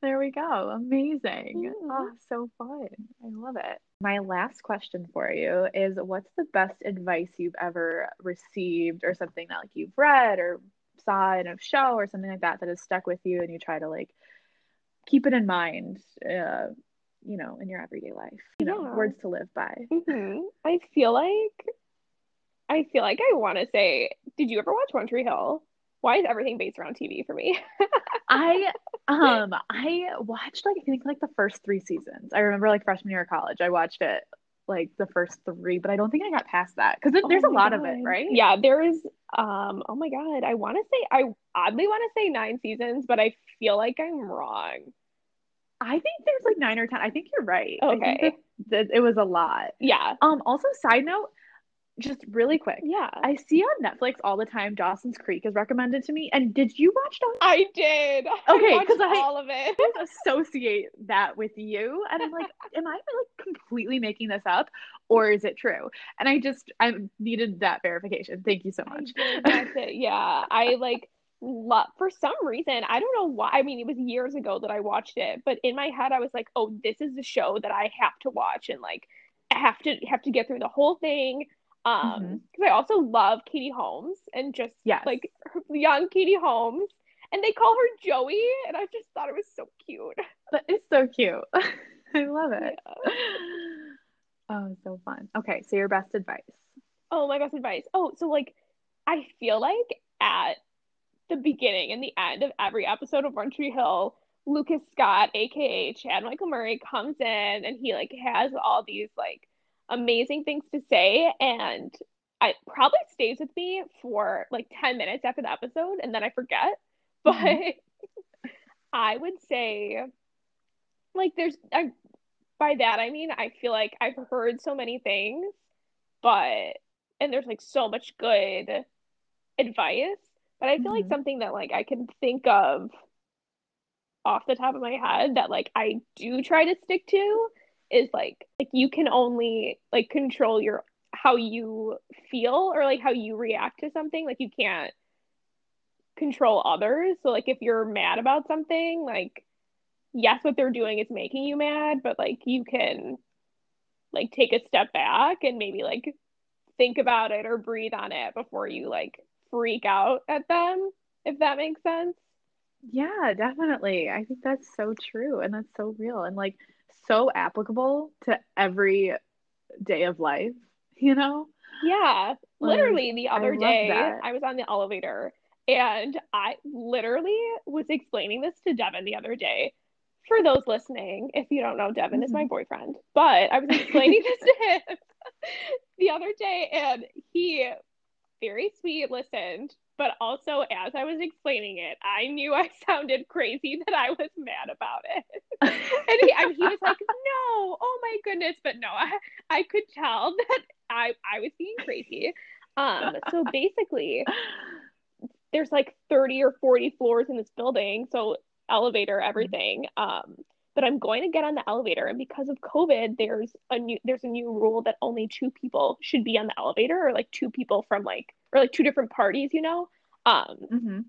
there we go. Amazing. Mm-hmm. Oh, so fun. I love it. My last question for you is what's the best advice you've ever received or something that like you've read or saw in a show or something like that that has stuck with you and you try to like keep it in mind uh, you know in your everyday life? You know words to live by. Mm-hmm. i feel like i feel like i want to say did you ever watch one tree hill why is everything based around tv for me [LAUGHS] i um i watched like i think like the first three seasons i remember like freshman year of college i watched it like the first three, but I don't think I got past that because oh there's a lot God. of it, right? Yeah, there is. Um, oh my God, I want to say I oddly want to say nine seasons, but I feel like I'm wrong. I think there's like nine or ten. I think you're right. Okay, that, that it was a lot. Yeah. Um. Also, side note, just really quick. Yeah. I see on Netflix all the time Dawson's Creek is recommended to me. And did you watch Dawson's I did. Okay, because I all of it. associate that with you. And I'm like, [LAUGHS] am I like completely making this up or is it true? And I just I needed that verification. Thank you so much. [LAUGHS] That's it. Yeah. I like love for some reason, I don't know why. I mean, it was years ago that I watched it, but in my head I was like, oh, this is the show that I have to watch and like I have to have to get through the whole thing um, because mm-hmm. I also love Katie Holmes and just yes. like young Katie Holmes, and they call her Joey, and I just thought it was so cute. That is so cute. [LAUGHS] I love it. Yeah. [GASPS] Oh, so fun. Okay, so your best advice. Oh, my best advice. Oh, so like, I feel like at the beginning and the end of every episode of One Tree Hill, Lucas Scott, aka Chad Michael Murray, comes in and he like has all these like amazing things to say and it probably stays with me for like 10 minutes after the episode and then I forget. But mm-hmm. [LAUGHS] I would say like there's I by that I mean I feel like I've heard so many things, but and there's like so much good advice. But I feel like Mhm. something that like I can think of off the top of my head that like I do try to stick to is like like you can only like control your how you feel or like how you react to something. Like you can't control others. So like if you're mad about something, like yes, what they're doing is making you mad, but like you can like take a step back and maybe like think about it or breathe on it before you like freak out at them, if that makes sense. Yeah, definitely. I think that's so true and that's so real and like so applicable to every day of life, you know? Yeah, literally the other love day. I was on the elevator and I literally was explaining this to Devin the other day. For those listening, if you don't know, Devin is my Mhm. boyfriend, but I was [LAUGHS] explaining this to him [LAUGHS] the other day and he very sweet listened, but also as I was explaining it, I knew I [LAUGHS] sounded crazy that I was mad about it. [LAUGHS] And he, he was like, "No, oh my goodness!" But no, I, I could tell [LAUGHS] that I I was being crazy. Um, so basically, there's like 30 or 40 floors in this building, so elevator, everything. Um, but I'm going to get on the elevator, and because of COVID, there's a new there's a new rule that only two people should be on the elevator, or like two people from like or like two different parties, you know. Um, hmm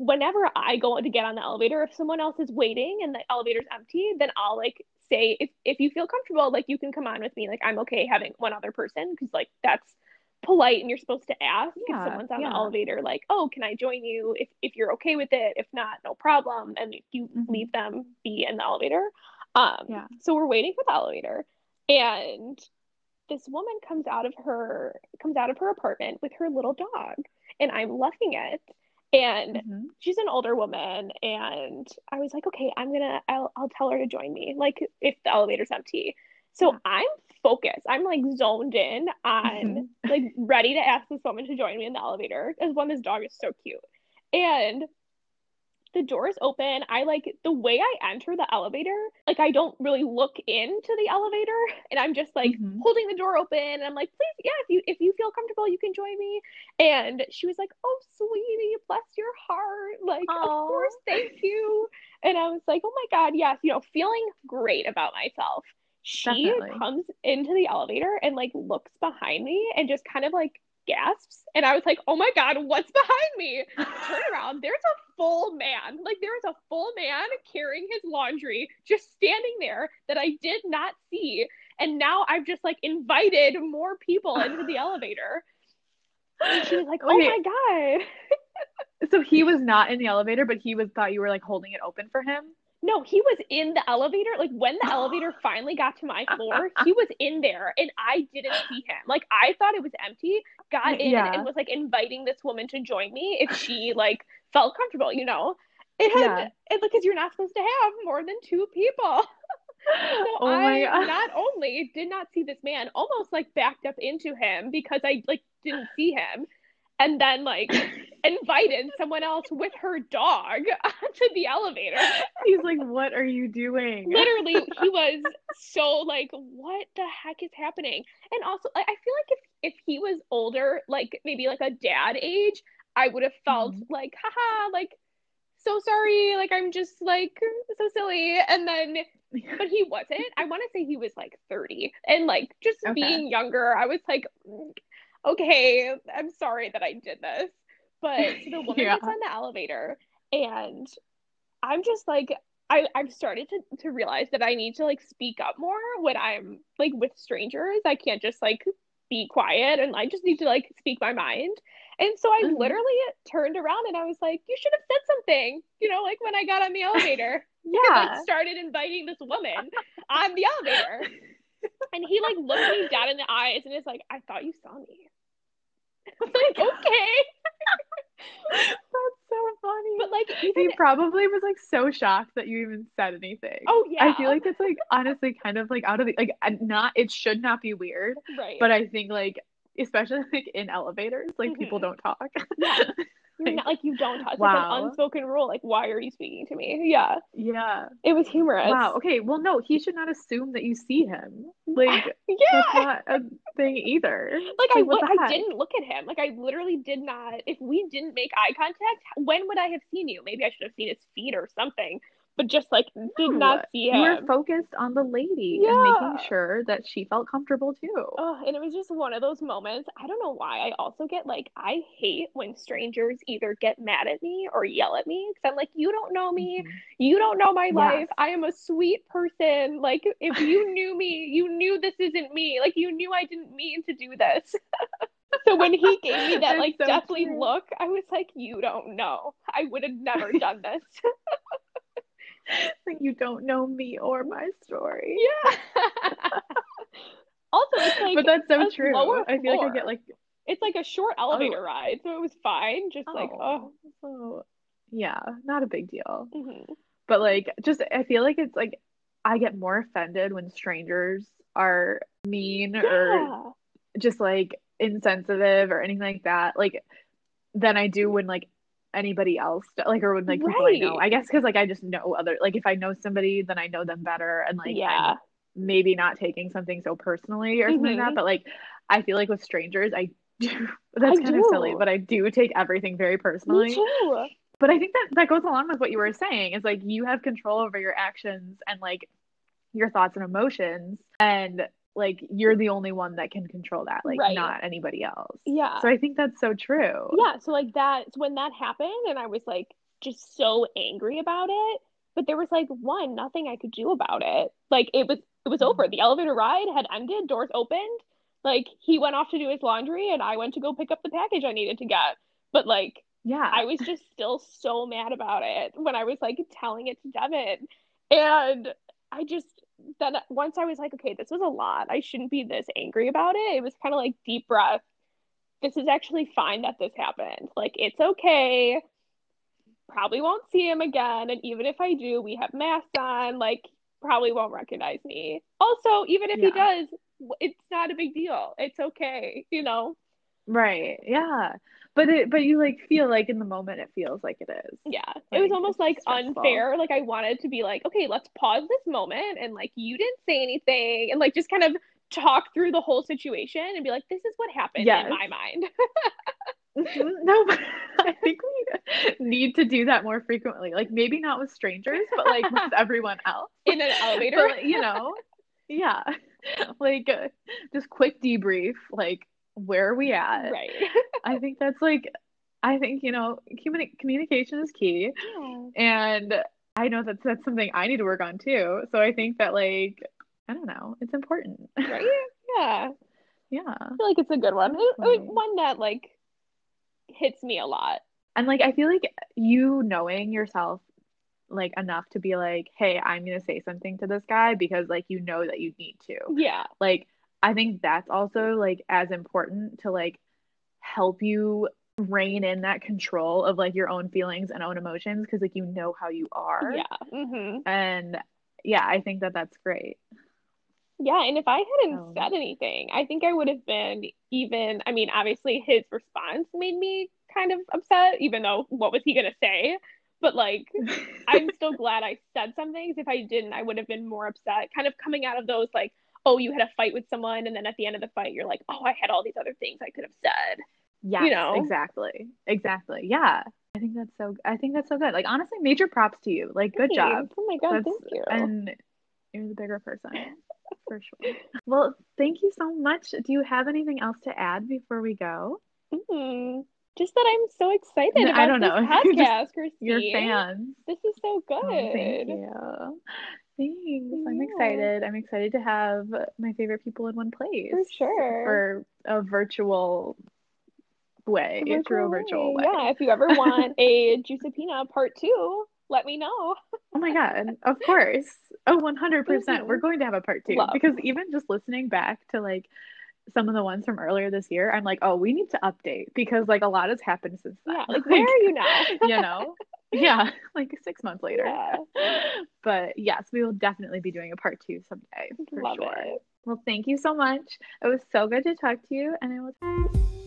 whenever I go to get on the elevator, if someone else is waiting and the elevator's empty, then I'll like say if if you feel comfortable, like you can come on with me. Like I'm okay having one other person because like that's polite and you're supposed to ask if someone's on the elevator, like, oh, can I join you if if you're okay with it? If not, no problem. And you Mhm. leave them be in the elevator. Um, Yeah. so we're waiting for the elevator, and this woman comes out of her comes out of her apartment with her little dog, and I'm loving it. And hmm she's an older woman and I was like, okay, I'm gonna I'll I'll tell her to join me, like if the elevator's empty. So I'm focused. I'm like zoned in on Mhm. like ready to ask this woman to join me in the elevator. Because one, this dog is so cute. And the door is open. I like the way I enter the elevator, like I don't really look into the elevator and I'm just like Mhm. holding the door open and I'm like, please, yeah, if you if you feel comfortable, you can join me. And she was like, Oh, sweetie, bless your heart. Like, Aw. of course, thank you. And I was like, Oh my God, yes, you know, feeling great about myself. She Definitely. comes into the elevator and like looks behind me and just kind of like gasps. And I was like, Oh my God, what's behind me? [LAUGHS] turn around. There's a full man. Like there is a full man carrying his laundry just standing there that I did not see. And now I've just like invited more people into the elevator. And she was like, "Oh Wait. my god." [LAUGHS] So he was not in the elevator, but he was thought you were like holding it open for him. No, he was in the elevator. Like when the elevator [GASPS] finally got to my floor, he was in there and I didn't see him. Like I thought it was empty, got in Yeah. and was like inviting this woman to join me if she like felt comfortable, you know? It had Yeah. it because you're not supposed to have more than two people. [LAUGHS] So Oh my I God. not only did not see this man, almost like backed up into him because I like didn't see him, and then like invited someone else with her dog [LAUGHS] to the elevator. He's like, "What are you doing?" Literally, he [LAUGHS] was so like, what the heck is happening? And also, I feel like if if he was older, like maybe like a dad age, I would have felt Mhm. like, haha, like so sorry, like I'm just like so silly. And then but he wasn't. I want to say he was like 30. And like just Okay. being younger, I was like, "Mm, okay, I'm sorry that I did this. But so the [LAUGHS] woman Yeah. gets on the elevator and I'm just like I, I've started to, to realize that I need to like speak up more when I'm like with strangers. I can't just like be quiet and I just need to like speak my mind. And so I Mhm. literally turned around and I was like, you should have said something, you know, like when I got on the [LAUGHS] elevator Yeah. like started inviting this woman on the elevator. [LAUGHS] And he like looked me dead in the eyes and is like, I thought you saw me. [LAUGHS] I was like, okay. [LAUGHS] That's so funny. But like he probably was like so shocked that you even said anything. oh yeah. I feel like it's like honestly kind of like out of the like not it should not be weird, right. but I think like especially like in elevators, like people Mhm. don't talk. Yeah. [LAUGHS] You're not like you don't touch. It's like an unspoken rule. Like, why are you speaking to me? Yeah, Yeah. it was humorous. Wow. Okay. Well, no, he should not assume that you see him. [LAUGHS] Like Yeah. that's not a thing either. Like I, look, I didn't look at him. Like I literally did not. If we didn't make eye contact, when would I have seen you? Maybe I should have seen his feet or something. But just like did No, not see him. You were focused on the lady and making sure that she felt comfortable too. Oh, and it was just one of those moments. I don't know why. I also get like I hate when strangers either get mad at me or yell at me because I'm like, you don't know me. Mhm. You don't know my Yes. life. I am a sweet person. Like if you [LAUGHS] knew me, you knew this isn't me. Like you knew I didn't mean to do this. [LAUGHS] [LAUGHS] so when he gave me that That's like so deathly look, I was like, you don't know. I would have never done this. [LAUGHS] Like you don't know me or my story. yeah. [LAUGHS] also, it's like but that's so true. I feel like I get like it's like a short elevator ride, so it was fine. Just like oh. so yeah, not a big deal. mhm. But like just I feel like it's like I get more offended when strangers are mean or just like insensitive or anything like that. Like than I do when like anybody else like or when like people I know. I guess because like I just know other like if I know somebody then I know them better and like yeah. I'm maybe not taking something so personally or something like that. But like I feel like with strangers I [LAUGHS] do that's I kind of silly, but I do take everything very personally. But I think that that goes along with what you were saying is like you have control over your actions and like your thoughts and emotions and like you're the only one that can control that like Right. not anybody else. Yeah. So I think that's so true. Yeah, so like that so when that happened and I was like just so angry about it, but there was like one nothing I could do about it. Like it was it was over. The elevator ride had ended, doors opened. Like he went off to do his laundry and I went to go pick up the package I needed to get. But like Yeah. I was just still so mad about it when I was like telling it to Devin. And I just then once I was like, okay, this was a lot. I shouldn't be this angry about it. It was kind of like deep breath. This is actually fine that this happened. Like it's okay. Probably won't see him again. And even if I do, we have masks on. Like probably won't recognize me. Also, even if he does, it's not a big deal. It's okay, you know? Right. Yeah. But it but you like feel like in the moment it feels like it is. Yeah, it was almost like stressful. unfair. Like I wanted to be like, okay, let's pause this moment and like you didn't say anything and like just kind of talk through the whole situation and be like, this is what happened Yes. in my mind. [LAUGHS] Mhm. No, but [LAUGHS] I think we need to do that more frequently. Like maybe not with strangers, but like [LAUGHS] with everyone else. in an elevator. But you know, yeah. Like uh, just quick debrief, like where are we at? right. [LAUGHS] I think that's like I think, you know, communi- communication is key. And I know that's that's something I need to work on too. So I think that like I don't know, it's important. Right? [LAUGHS] Yeah. yeah. I feel like it's a good one. It- Definitely. one that like hits me a lot. And like I feel like you knowing yourself like enough to be like, "Hey, I'm going to say something to this guy because like you know that you need to." Yeah. Like I think that's also like as important to like help you rein in that control of like your own feelings and own emotions because like you know how you are. Yeah. hmm And yeah, I think that that's great. Yeah, and if I hadn't said anything, I think I would have been even, I mean, obviously his response made me kind of upset, even though what was he gonna say? But like, [LAUGHS] I'm still glad I said something. If I didn't, I would have been more upset. Kind of coming out of those like, oh, you had a fight with someone, and then at the end of the fight, you're like, oh, I had all these other things I could have said. Yes, know? exactly. Exactly. Yeah. I think that's so I think that's so good. Like honestly, major props to you. Like good job. Oh my god, That's- thank you. And you're the bigger person. For sure. Well, thank you so much. Do you have anything else to add before we go? Mhm. Just that I'm so excited No, about I don't this know. [LAUGHS] Podcast, Christine. Your fans. This is so good. Oh, thank you. Thanks. I'm excited. I'm excited to have my favorite people in one place. For sure. For a virtual way, through a virtual way. Yeah, if you ever want a [LAUGHS] Giuseppina part two, let me know. Oh my God, of course. Oh, 100%. Mhm. We're going to have a part two Love. because even just listening back to like some of the ones from earlier this year, I'm like, oh, we need to update because like a lot has happened since then. Yeah, [LAUGHS] like where are you now? [LAUGHS] you know? Yeah, [LAUGHS] like six months later. Yeah. [LAUGHS] But yes, we will definitely be doing a part two someday for Love sure. it. Well, thank you so much. It was so good to talk to you, and I will.